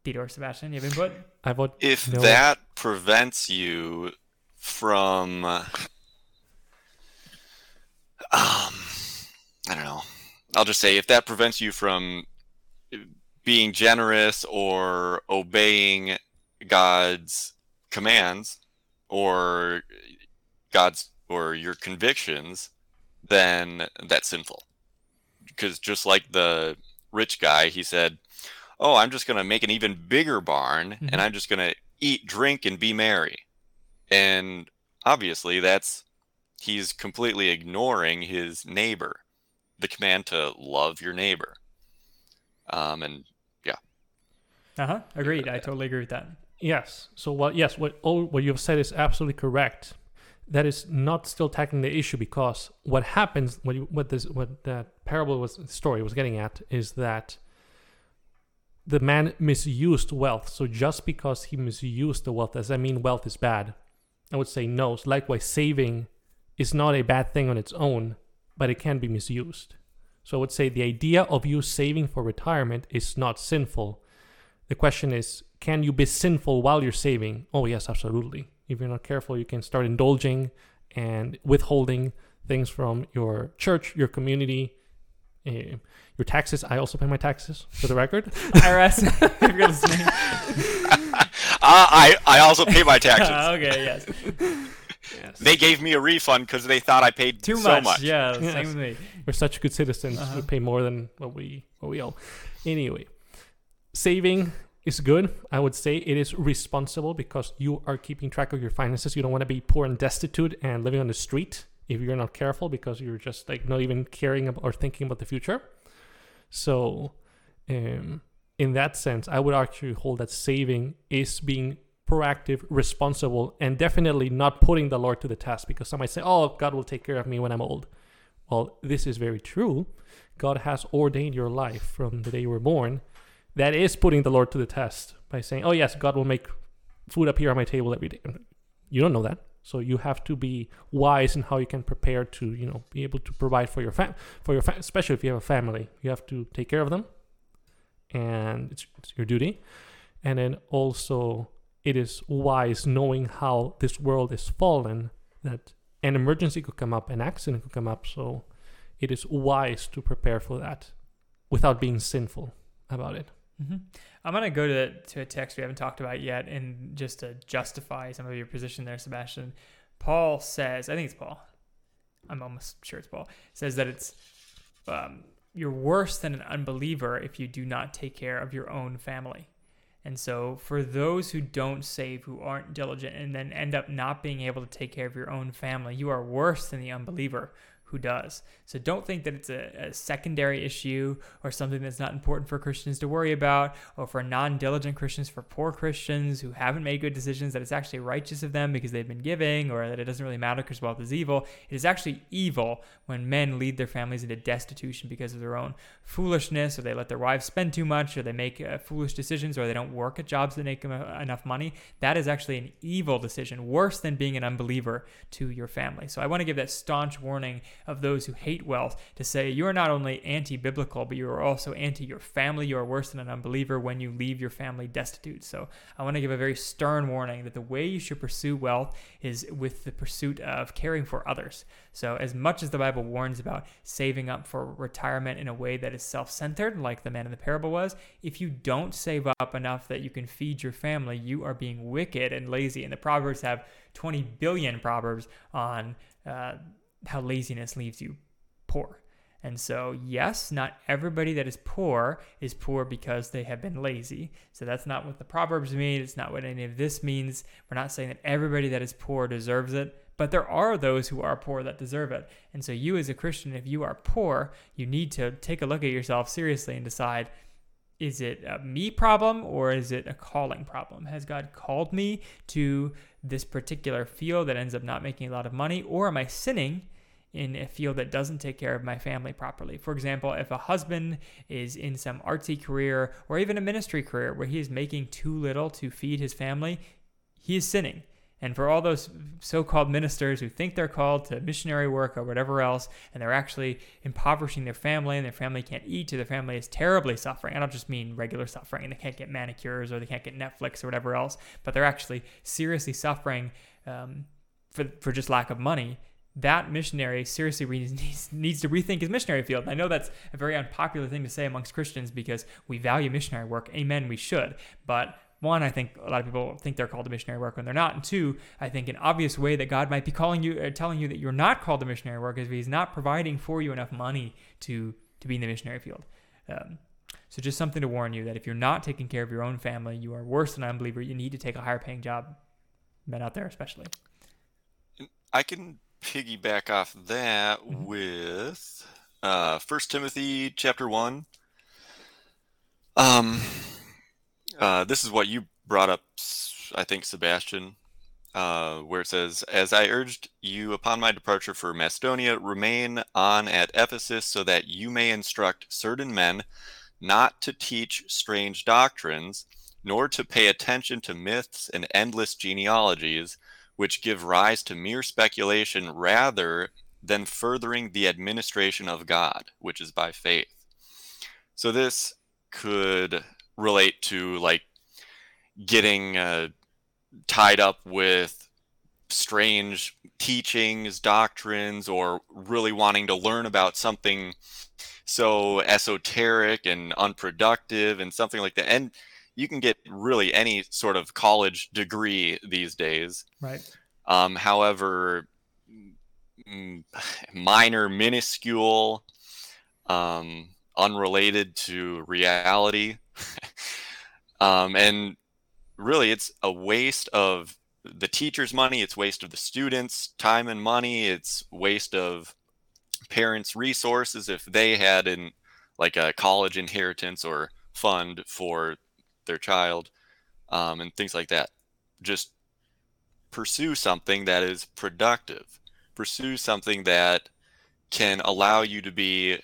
Theodore Sebastian, you have input? I vote If No. that prevents you from, uh, um, I don't know. I'll just say if that prevents you from being generous or obeying God's commands or God's or your convictions, then that's sinful. Because just like the rich guy, he said, "Oh, I'm just going to make an even bigger barn Mhm. and I'm just going to eat, drink and be merry." And obviously that's he's completely ignoring his neighbor. The command to love your neighbor. Um and yeah. Uh huh. Agreed. I totally agree with that. Yes. So what? Yes. What all what you have said is absolutely correct. That is not still tackling the issue because what happens, what you, what this, what that parable was story was getting at is that the man misused wealth. So just because he misused the wealth, does that mean wealth is bad? I would say no. So likewise, saving is not a bad thing on its own, but it can be misused. So I would say the idea of you saving for retirement is not sinful. The question is, can you be sinful while you're saving? Oh, yes, absolutely. If you're not careful, you can start indulging and withholding things from your church, your community, uh, your taxes. I also pay my taxes, for the record. IRS, if you're listening. Uh, I I also pay my taxes. okay. Yes. Yes. they gave me a refund because they thought I paid Too so much. much. Yeah. Yes. Same with me. We're such good citizens. Uh-huh. We pay more than what we what we owe. Anyway, saving is good. I would say it is responsible because you are keeping track of your finances. You don't want to be poor and destitute and living on the street if you're not careful because you're just like not even caring about or thinking about the future. So, um, in that sense, I would actually hold that saving is being proactive, responsible, and definitely not putting the Lord to the test because some might say, "Oh, God will take care of me when I'm old." Well, this is very true. God has ordained your life from the day you were born. That is putting the Lord to the test by saying, "Oh yes, God will make food appear on my table every day." You don't know that, so you have to be wise in how you can prepare to, you know, be able to provide for your fam, for your fa- especially if you have a family. You have to take care of them, and it's, it's your duty. And then also, it is wise knowing how this world is fallen that an emergency could come up, an accident could come up. So it is wise to prepare for that without being sinful about it. hmm I'm gonna go to to a text we haven't talked about yet, and just to justify some of your position there, Sebastian. Paul says, I think it's Paul. I'm almost sure it's Paul. Says that it's um, you're worse than an unbeliever if you do not take care of your own family. And so, for those who don't save, who aren't diligent, and then end up not being able to take care of your own family, you are worse than the unbeliever who does. So don't think that it's a, a, secondary issue or something that's not important for Christians to worry about, or for non diligent Christians, for poor Christians who haven't made good decisions, that it's actually righteous of them because they've been giving, or that it doesn't really matter because wealth is evil. It is actually evil when men lead their families into destitution because of their own foolishness, or they let their wives spend too much, or they make uh, foolish decisions, or they don't work at jobs that make them uh, enough money. That is actually an evil decision, worse than being an unbeliever to your family. So I want to give that staunch warning of those who hate wealth to say you are not only anti biblical, but you are also anti your family. You are worse than an unbeliever when you leave your family destitute. So I want to give a very stern warning that the way you should pursue wealth is with the pursuit of caring for others. So, as much as the Bible warns about saving up for retirement in a way that is self centered, like the man in the parable was, if you don't save up enough that you can feed your family, you are being wicked and lazy. And the Proverbs have 20 billion Proverbs on uh, how laziness leaves you poor. And so, yes, not everybody that is poor is poor because they have been lazy. So that's not what the Proverbs mean. It's not what any of this means. We're not saying that everybody that is poor deserves it, but there are those who are poor that deserve it. And so, you as a Christian, if you are poor, you need to take a look at yourself seriously and decide is it a me problem or is it a calling problem? Has God called me to this particular field that ends up not making a lot of money, or am I sinning? In a field that doesn't take care of my family properly. For example, if a husband is in some artsy career or even a ministry career where he is making too little to feed his family, he is sinning. And for all those so called ministers who think they're called to missionary work or whatever else, and they're actually impoverishing their family and their family can't eat, or their family is terribly suffering. I don't just mean regular suffering, they can't get manicures or they can't get Netflix or whatever else, but they're actually seriously suffering um, for, for just lack of money that missionary seriously needs, needs to rethink his missionary field. And I know that's a very unpopular thing to say amongst Christians because we value missionary work. Amen, we should. But one, I think a lot of people think they're called to missionary work when they're not. And two, I think an obvious way that God might be calling you or telling you that you're not called to missionary work is He's not providing for you enough money to to be in the missionary field. Um, so just something to warn you that if you're not taking care of your own family, you are worse than an unbeliever. You need to take a higher paying job, men out there especially. I can piggyback off that mm-hmm. with uh First Timothy chapter one. Um, uh, this is what you brought up, I think, Sebastian, uh, where it says, "As I urged you upon my departure for Macedonia, remain on at Ephesus, so that you may instruct certain men not to teach strange doctrines." Nor to pay attention to myths and endless genealogies, which give rise to mere speculation rather than furthering the administration of God, which is by faith. So this could relate to like getting uh, tied up with strange teachings, doctrines, or really wanting to learn about something so esoteric and unproductive and something like that. And you can get really any sort of college degree these days. Right. Um, however, minor, minuscule, um, unrelated to reality. um, and really, it's a waste of the teacher's money, it's waste of the students' time and money, it's waste of parents' resources if they had in like a college inheritance or fund for their child um, and things like that. Just pursue something that is productive. Pursue something that can allow you to be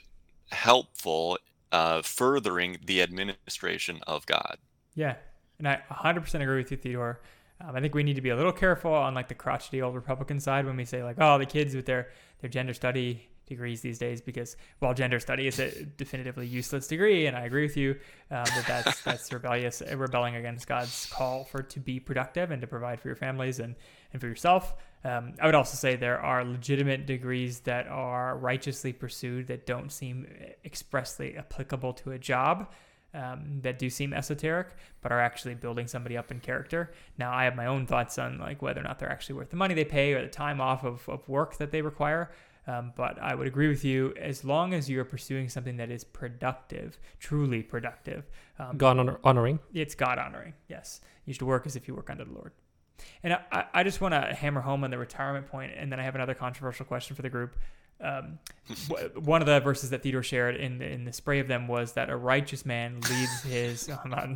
helpful, uh, furthering the administration of God. Yeah, and I 100% agree with you, Theodore. Um, I think we need to be a little careful on like the crotchety old Republican side when we say like, oh, the kids with their their gender study degrees these days because while gender study is a definitively useless degree, and I agree with you um, that that's that's rebellious, rebelling against God's call for to be productive and to provide for your families and and for yourself. Um, I would also say there are legitimate degrees that are righteously pursued that don't seem expressly applicable to a job. Um, that do seem esoteric, but are actually building somebody up in character. Now, I have my own thoughts on like whether or not they're actually worth the money they pay or the time off of, of work that they require. Um, but I would agree with you as long as you're pursuing something that is productive, truly productive. Um, God honor- honoring. It's God honoring. Yes, you should work as if you work under the Lord. And I, I just want to hammer home on the retirement point, and then I have another controversial question for the group. um, one of the verses that Theodore shared in the, in the spray of them was that a righteous man leaves his. Oh, I'm not,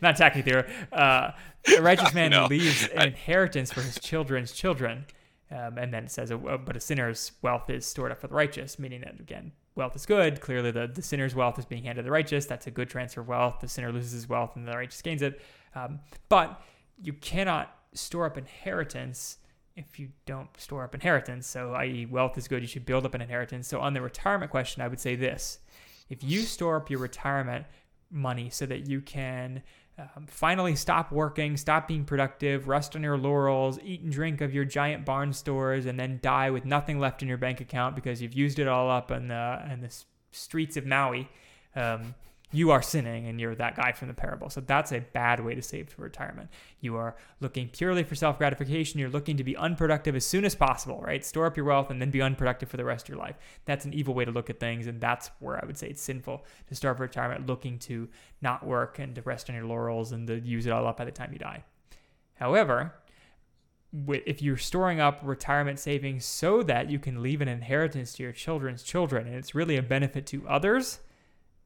not attacking Theodore. Uh, a righteous man no. leaves an inheritance for his children's children. Um, and then it says, but a sinner's wealth is stored up for the righteous, meaning that, again, wealth is good. Clearly, the, the sinner's wealth is being handed to the righteous. That's a good transfer of wealth. The sinner loses his wealth and the righteous gains it. Um, but you cannot store up inheritance if you don't store up inheritance. So, i.e., wealth is good, you should build up an inheritance. So, on the retirement question, I would say this if you store up your retirement money so that you can um, finally stop working, stop being productive, rest on your laurels, eat and drink of your giant barn stores, and then die with nothing left in your bank account because you've used it all up in the, in the streets of Maui. Um, you are sinning and you're that guy from the parable. So that's a bad way to save for retirement. You are looking purely for self gratification. You're looking to be unproductive as soon as possible, right? Store up your wealth and then be unproductive for the rest of your life. That's an evil way to look at things. And that's where I would say it's sinful to start for retirement looking to not work and to rest on your laurels and to use it all up by the time you die. However, if you're storing up retirement savings so that you can leave an inheritance to your children's children and it's really a benefit to others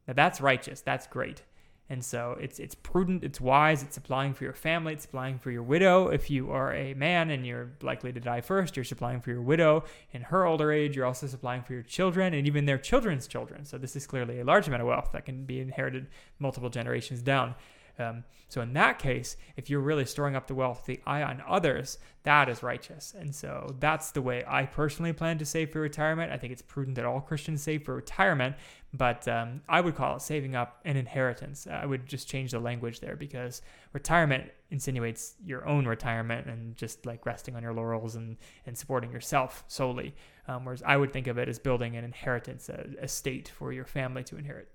now that's righteous. That's great. And so it's it's prudent, it's wise, it's supplying for your family, it's supplying for your widow. If you are a man and you're likely to die first, you're supplying for your widow. In her older age, you're also supplying for your children and even their children's children. So this is clearly a large amount of wealth that can be inherited multiple generations down. Um, so in that case, if you're really storing up the wealth with the eye on others, that is righteous. And so that's the way I personally plan to save for retirement. I think it's prudent that all Christians save for retirement, but um, I would call it saving up an inheritance. I would just change the language there because retirement insinuates your own retirement and just like resting on your laurels and, and supporting yourself solely. Um, whereas I would think of it as building an inheritance, a estate for your family to inherit.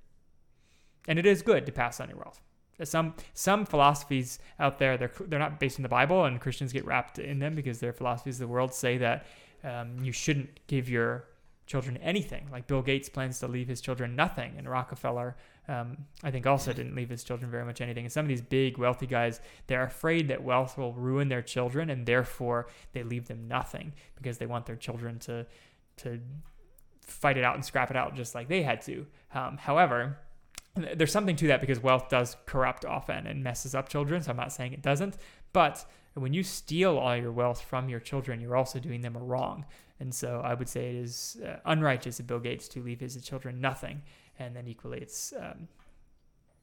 And it is good to pass on your wealth. Some some philosophies out there they're they're not based in the Bible, and Christians get wrapped in them because their philosophies of the world say that um, you shouldn't give your children anything. Like Bill Gates plans to leave his children nothing, and Rockefeller, um, I think, also didn't leave his children very much anything. And some of these big wealthy guys, they're afraid that wealth will ruin their children, and therefore they leave them nothing because they want their children to to fight it out and scrap it out just like they had to. Um, however, there's something to that because wealth does corrupt often and messes up children. So I'm not saying it doesn't, but when you steal all your wealth from your children, you're also doing them a wrong. And so I would say it is uh, unrighteous of Bill Gates to leave his children nothing. And then equally, it's um,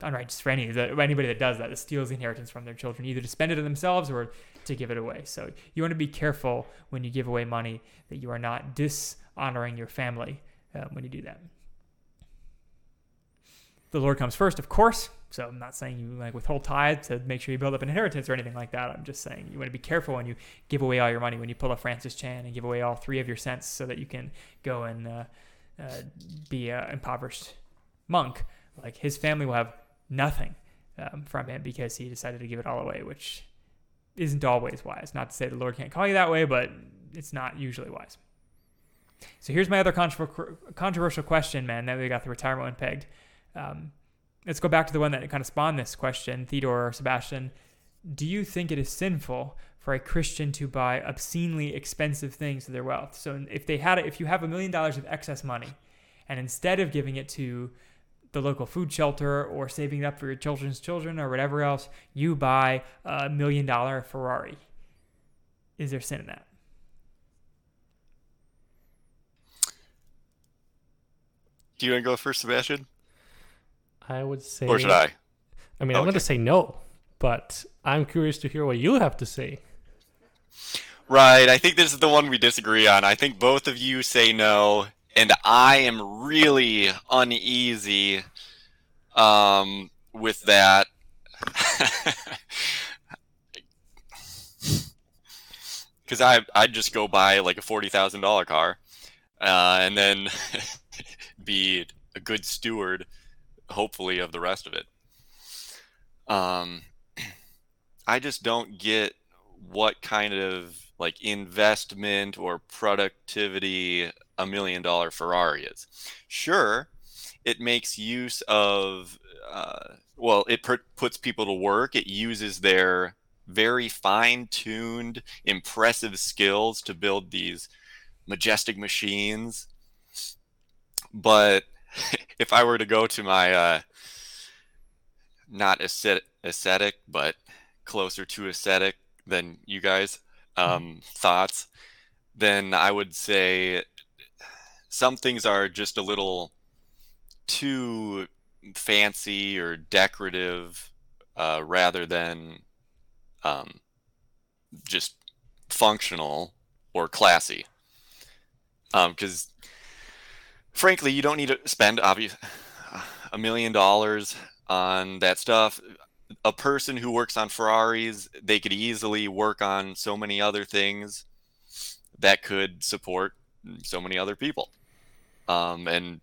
unrighteous for any anybody that does that, that steals the inheritance from their children, either to spend it on themselves or to give it away. So you want to be careful when you give away money that you are not dishonoring your family um, when you do that the Lord comes first, of course. So I'm not saying you like withhold tithe to make sure you build up an inheritance or anything like that. I'm just saying you want to be careful when you give away all your money, when you pull a Francis Chan and give away all three of your cents so that you can go and uh, uh, be an impoverished monk. Like his family will have nothing um, from him because he decided to give it all away, which isn't always wise. Not to say the Lord can't call you that way, but it's not usually wise. So here's my other controversial question, man. Now we got the retirement one pegged. Um, let's go back to the one that kind of spawned this question, Theodore or Sebastian. Do you think it is sinful for a Christian to buy obscenely expensive things with their wealth? So if they had if you have a million dollars of excess money, and instead of giving it to the local food shelter or saving it up for your children's children or whatever else, you buy a million dollar Ferrari. Is there sin in that? Do you want to go first, Sebastian? I would say. Or should I? I mean, okay. I'm going to say no, but I'm curious to hear what you have to say. Right. I think this is the one we disagree on. I think both of you say no, and I am really uneasy um, with that. Because I I'd just go buy like a forty thousand dollar car, uh, and then be a good steward hopefully of the rest of it. Um, I just don't get what kind of like investment or productivity a million dollar Ferrari is. Sure, it makes use of, uh, well, it per- puts people to work. It uses their very fine tuned, impressive skills to build these majestic machines but if I were to go to my uh, not ascetic, ascetic, but closer to ascetic than you guys um, thoughts, then I would say some things are just a little too fancy or decorative uh, rather than um, just functional or classy. Because um, frankly, you don't need to spend obvious a million dollars on that stuff. A person who works on Ferraris, they could easily work on so many other things that could support so many other people. Um, and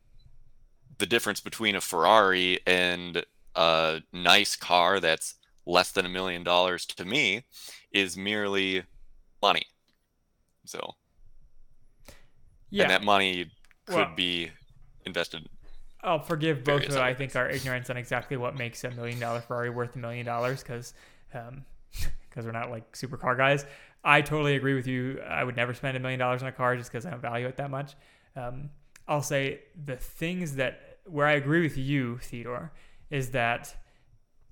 the difference between a Ferrari and a nice car that's less than a million dollars to me is merely money. So, yeah, and that money could well, be invested. I'll forgive both of I think our ignorance on exactly what makes a million dollar Ferrari worth a million dollars because um, because we're not like supercar guys. I totally agree with you. I would never spend a million dollars on a car just because I don't value it that much. Um, I'll say the things that where I agree with you, Theodore, is that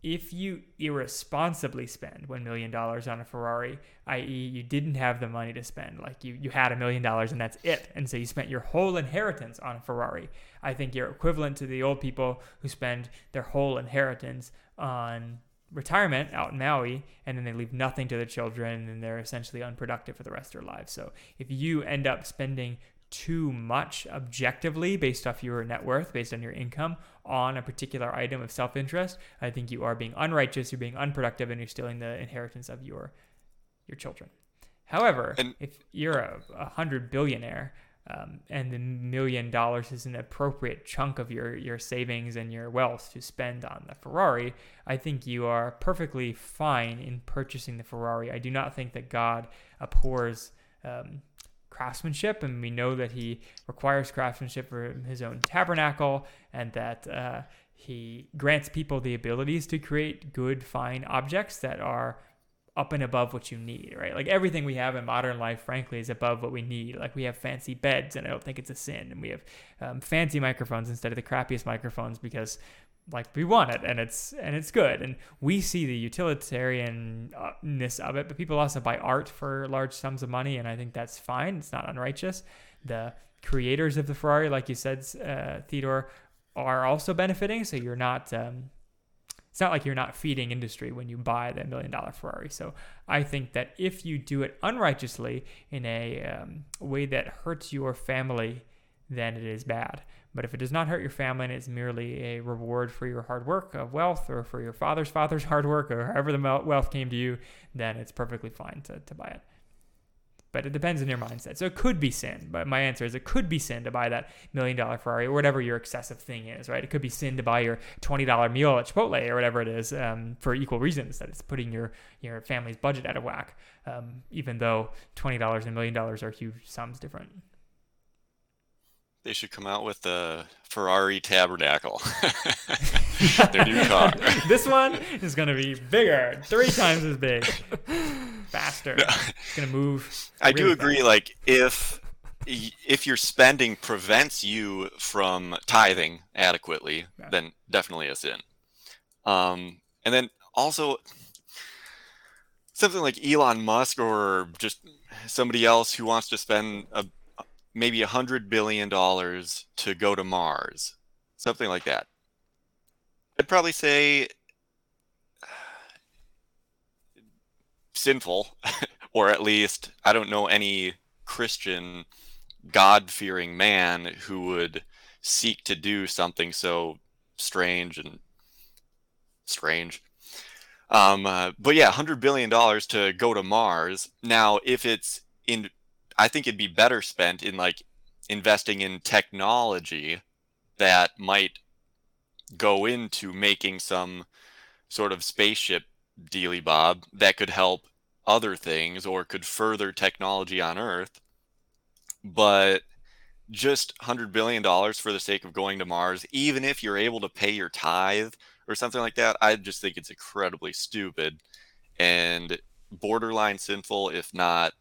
if you irresponsibly spend $1 million on a Ferrari, i.e., you didn't have the money to spend, like you, you had a million dollars and that's it, and so you spent your whole inheritance on a Ferrari, I think you're equivalent to the old people who spend their whole inheritance on retirement out in Maui and then they leave nothing to their children and they're essentially unproductive for the rest of their lives. So if you end up spending too much objectively based off your net worth, based on your income on a particular item of self interest, I think you are being unrighteous, you're being unproductive, and you're stealing the inheritance of your your children. However, and, if you're a, a hundred billionaire um, and the million dollars is an appropriate chunk of your, your savings and your wealth to spend on the Ferrari, I think you are perfectly fine in purchasing the Ferrari. I do not think that God abhors um, craftsmanship, and we know that he requires craftsmanship for his own tabernacle, and that uh, he grants people the abilities to create good, fine objects that are up and above what you need, right? Like everything we have in modern life, frankly, is above what we need. Like we have fancy beds, and I don't think it's a sin. And we have um, fancy microphones instead of the crappiest microphones because like we want it and it's and it's good. And we see the utilitarianness of it but people also buy art for large sums of money and i think that's fine. It's not unrighteous. The creators of the ferrari like you said uh, theodore are also benefiting so you're not um, it's not like you're not feeding industry when you buy the million dollar ferrari. So i think that if you do it unrighteously in a um, way that hurts your family then it is bad but if it does not hurt your family and it's merely a reward for your hard work of wealth or for your father's father's hard work or however the wealth came to you, then it's perfectly fine to, to buy it. But it depends on your mindset. So it could be sin. But my answer is it could be sin to buy that million dollar Ferrari or whatever your excessive thing is, right? It could be sin to buy your $20 meal at Chipotle or whatever it is um, for equal reasons that it's putting your, your family's budget out of whack, um, even though $20 and a million dollars are huge sums different. They should come out with the Ferrari Tabernacle. Their new car. this one is going to be bigger, three times as big, faster. No. It's going to move. I really do agree. Fast. Like if if your spending prevents you from tithing adequately, yeah. then definitely a sin. Um, and then also something like Elon Musk or just somebody else who wants to spend a maybe a hundred billion dollars to go to Mars, something like that. I'd probably say sinful, or at least I don't know any Christian, God fearing man who would seek to do something so strange and strange. Um, uh, but yeah, hundred billion dollars to go to Mars. Now, if it's in I think it'd be better spent in like investing in technology that might go into making some sort of spaceship dealy bob that could help other things or could further technology on Earth. But just $100 billion for the sake of going to Mars, even if you're able to pay your tithe or something like that, I just think it's incredibly stupid and borderline sinful, if not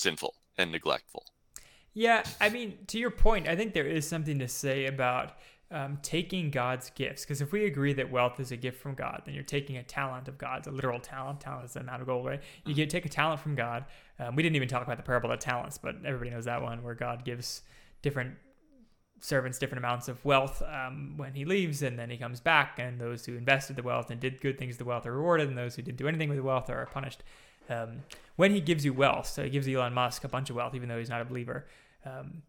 sinful and neglectful. Yeah, I mean, to your point, I think there is something to say about um, taking God's gifts. Because if we agree that wealth is a gift from God, then you're taking a talent of God's, a literal talent. Talent is the amount of gold, right? You get take a talent from God. Um, we didn't even talk about the parable of the talents, but everybody knows that one where God gives different servants different amounts of wealth um, when he leaves, and then he comes back, and those who invested the wealth and did good things with the wealth are rewarded, and those who didn't do anything with the wealth are punished. Um, when he gives you wealth, so he gives Elon Musk a bunch of wealth, even though he's not a believer, um,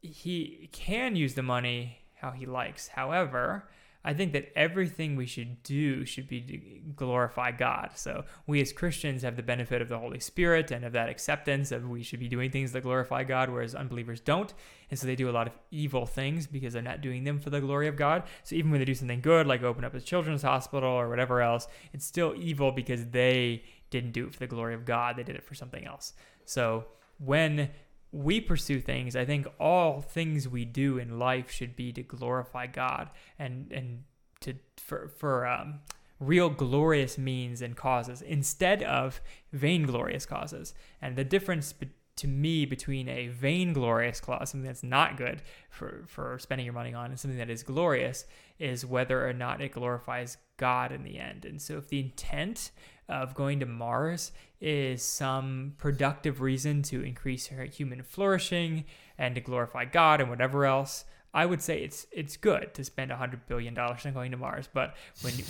he can use the money how he likes. However, I think that everything we should do should be to glorify God. So we as Christians have the benefit of the Holy Spirit and of that acceptance of we should be doing things that glorify God, whereas unbelievers don't. And so they do a lot of evil things because they're not doing them for the glory of God. So even when they do something good, like open up a children's hospital or whatever else, it's still evil because they didn't do it for the glory of God. They did it for something else. So when we pursue things, I think all things we do in life should be to glorify God and and to for for um, real glorious means and causes instead of vainglorious causes. And the difference be- to me between a vainglorious cause, something that's not good for for spending your money on, and something that is glorious, is whether or not it glorifies God in the end. And so, if the intent of going to Mars is some productive reason to increase human flourishing and to glorify God and whatever else, I would say it's it's good to spend hundred billion dollars on going to Mars. But when you,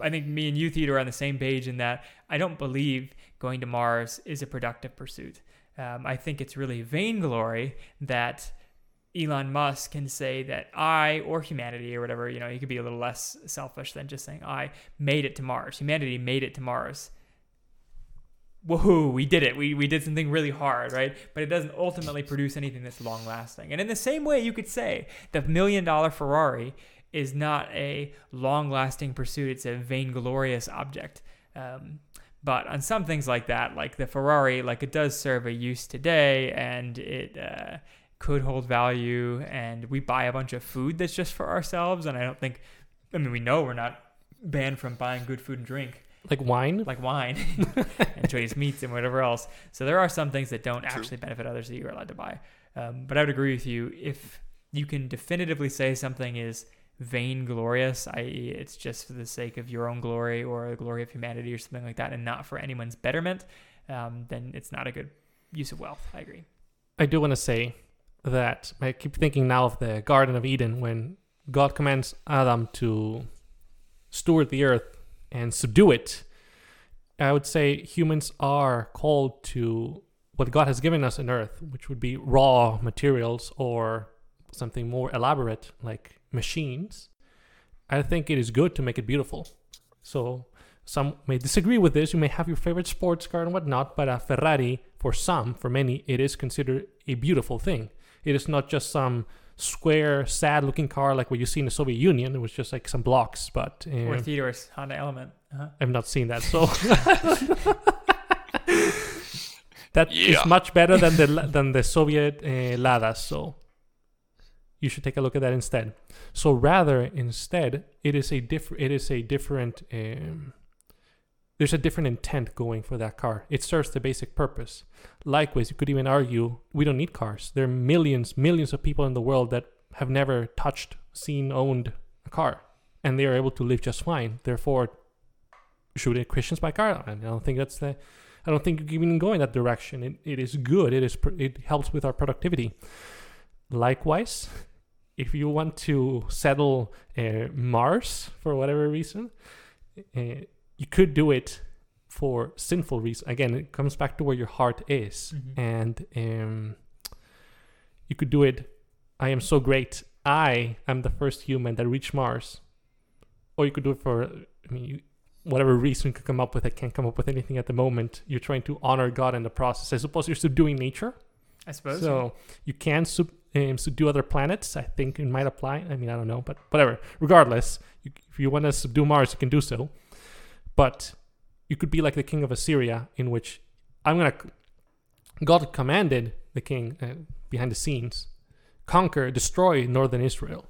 I think me and you, Theodore, are on the same page in that I don't believe going to Mars is a productive pursuit. Um, I think it's really vainglory that Elon Musk can say that I or humanity or whatever, you know, he could be a little less selfish than just saying I made it to Mars. Humanity made it to Mars. Woohoo, we did it. We, we did something really hard, right? But it doesn't ultimately produce anything that's long lasting. And in the same way, you could say the million dollar Ferrari is not a long lasting pursuit, it's a vainglorious object. Um, but on some things like that, like the Ferrari, like it does serve a use today and it, uh, could hold value and we buy a bunch of food that's just for ourselves and I don't think I mean we know we're not banned from buying good food and drink. Like wine? Like wine and choice meats and whatever else. So there are some things that don't True. actually benefit others that you're allowed to buy. Um, but I would agree with you. If you can definitively say something is vainglorious i.e. it's just for the sake of your own glory or the glory of humanity or something like that and not for anyone's betterment um, then it's not a good use of wealth. I agree. I do want to say that I keep thinking now of the Garden of Eden when God commands Adam to steward the earth and subdue it. I would say humans are called to what God has given us on earth, which would be raw materials or something more elaborate like machines. I think it is good to make it beautiful. So some may disagree with this. You may have your favorite sports car and whatnot, but a Ferrari, for some, for many, it is considered a beautiful thing. It is not just some square, sad-looking car like what you see in the Soviet Union. It was just like some blocks, but uh, or Theodore's Honda Element. Uh-huh. I've not seen that, so that yeah. is much better than the than the Soviet uh, Lada. So you should take a look at that instead. So rather, instead, it is a different. It is a different. Um, there's a different intent going for that car. It serves the basic purpose. Likewise, you could even argue we don't need cars. There are millions, millions of people in the world that have never touched, seen, owned a car, and they are able to live just fine. Therefore, should Christians buy cars? I don't think that's the. I don't think even go in that direction. It, it is good. It is. It helps with our productivity. Likewise, if you want to settle uh, Mars for whatever reason, uh, you could do it for sinful reasons. Again, it comes back to where your heart is, mm-hmm. and um, you could do it. I am so great. I am the first human that reached Mars, or you could do it for. I mean, you, whatever reason you could come up with. I can't come up with anything at the moment. You're trying to honor God in the process. I suppose you're subduing nature. I suppose so. You can sub, um, subdue other planets. I think it might apply. I mean, I don't know, but whatever. Regardless, you, if you want to subdue Mars, you can do so. But you could be like the king of Assyria, in which I'm gonna. God commanded the king uh, behind the scenes conquer, destroy northern Israel.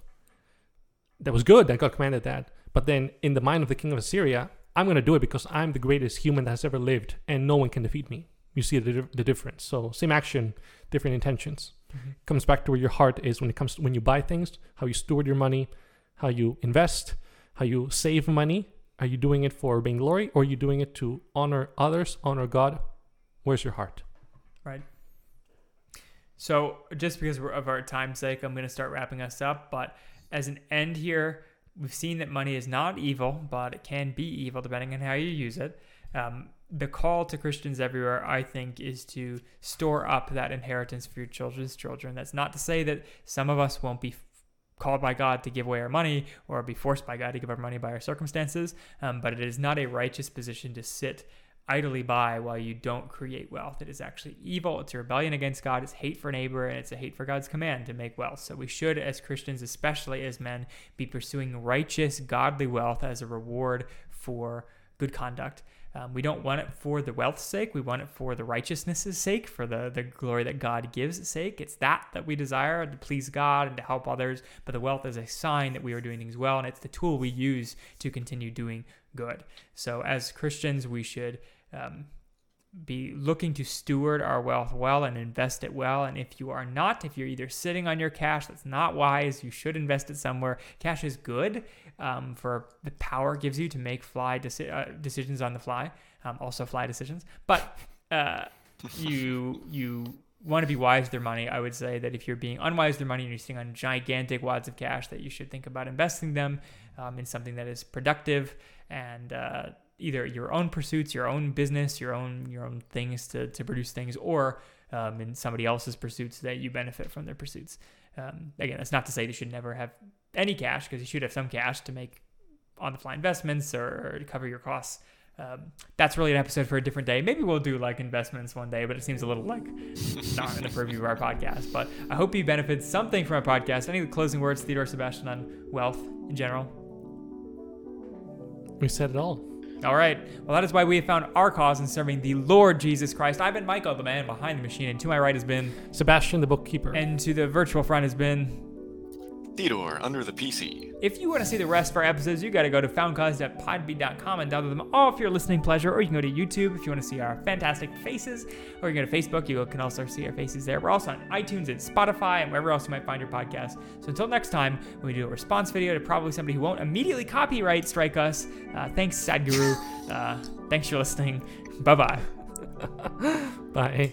That was good that God commanded that. But then, in the mind of the king of Assyria, I'm going to do it because I'm the greatest human that has ever lived and no one can defeat me. you see the, the difference. So same action, different intentions. Mhm. Comes back to where your heart is when it comes to when you buy things, how you steward your money, how you invest, how you save money. Are you doing it for vainglory or are you doing it to honor others, honor God? Where's your heart? Right. So, just because we're of our time's sake, I'm going to start wrapping us up. But as an end here, we've seen that money is not evil, but it can be evil depending on how you use it. Um, the call to Christians everywhere, I think, is to store up that inheritance for your children's children. That's not to say that some of us won't be called by God to give away our money or be forced by God to give our money by our circumstances, um, but it is not a righteous position to sit idly by while you don't create wealth. It is actually evil. It's a rebellion against God. It's hate for neighbor, and it's a hate for God's command to make wealth. So we should, as Christians, especially as men, be pursuing righteous, godly wealth as a reward for good conduct. Um, we don't want it for the wealth's sake. We want it for the righteousness' sake, for the, the glory that God gives sake. It's that that we desire to please God and to help others. But the wealth is a sign that we are doing things well, and it's the tool we use to continue doing good. So as Christians, we should um, be looking to steward our wealth well and invest it well. And if you are not, if you're either sitting on your cash, that's not wise. You should invest it somewhere. Cash is good um, for the power it gives you to make fly deci- uh, decisions on the fly, um, also fly decisions. But uh, you you want to be wise with your money. I would say that if you're being unwise with your money and you're sitting on gigantic wads of cash, that you should think about investing them um, in something that is productive and uh, either your own pursuits, your own business, your own your own things to, to produce things, or um, in somebody else's pursuits that you benefit from their pursuits. Um, again, that's not to say you should never have any cash because you should have some cash to make on the fly investments or to cover your costs. Um, that's really an episode for a different day. Maybe we'll do like investments one day, but it seems a little like not in the purview of our podcast. But I hope you benefit something from our podcast. Any closing words, Theodore Sebastian, on wealth in general? We said it all. All right. Well, that is why we have found our cause in serving the Lord Jesus Christ. I've been Michael, the man behind the machine, and to my right has been, Sebastian, the bookkeeper. and to the virtual front has been. Theodore under the PC. If you want to see the rest of our episodes, you got to go to foundcause.podbean.com and download them all for your listening pleasure, or you can go to YouTube if you want to see our fantastic faces, or you can go to Facebook. You can also see our faces there. We're also on iTunes and Spotify and wherever else you might find your podcast. So until next time, when we do a response video to probably somebody who won't immediately copyright strike us, uh, thanks, Sadhguru. Uh, thanks for listening. Bye bye. Bye.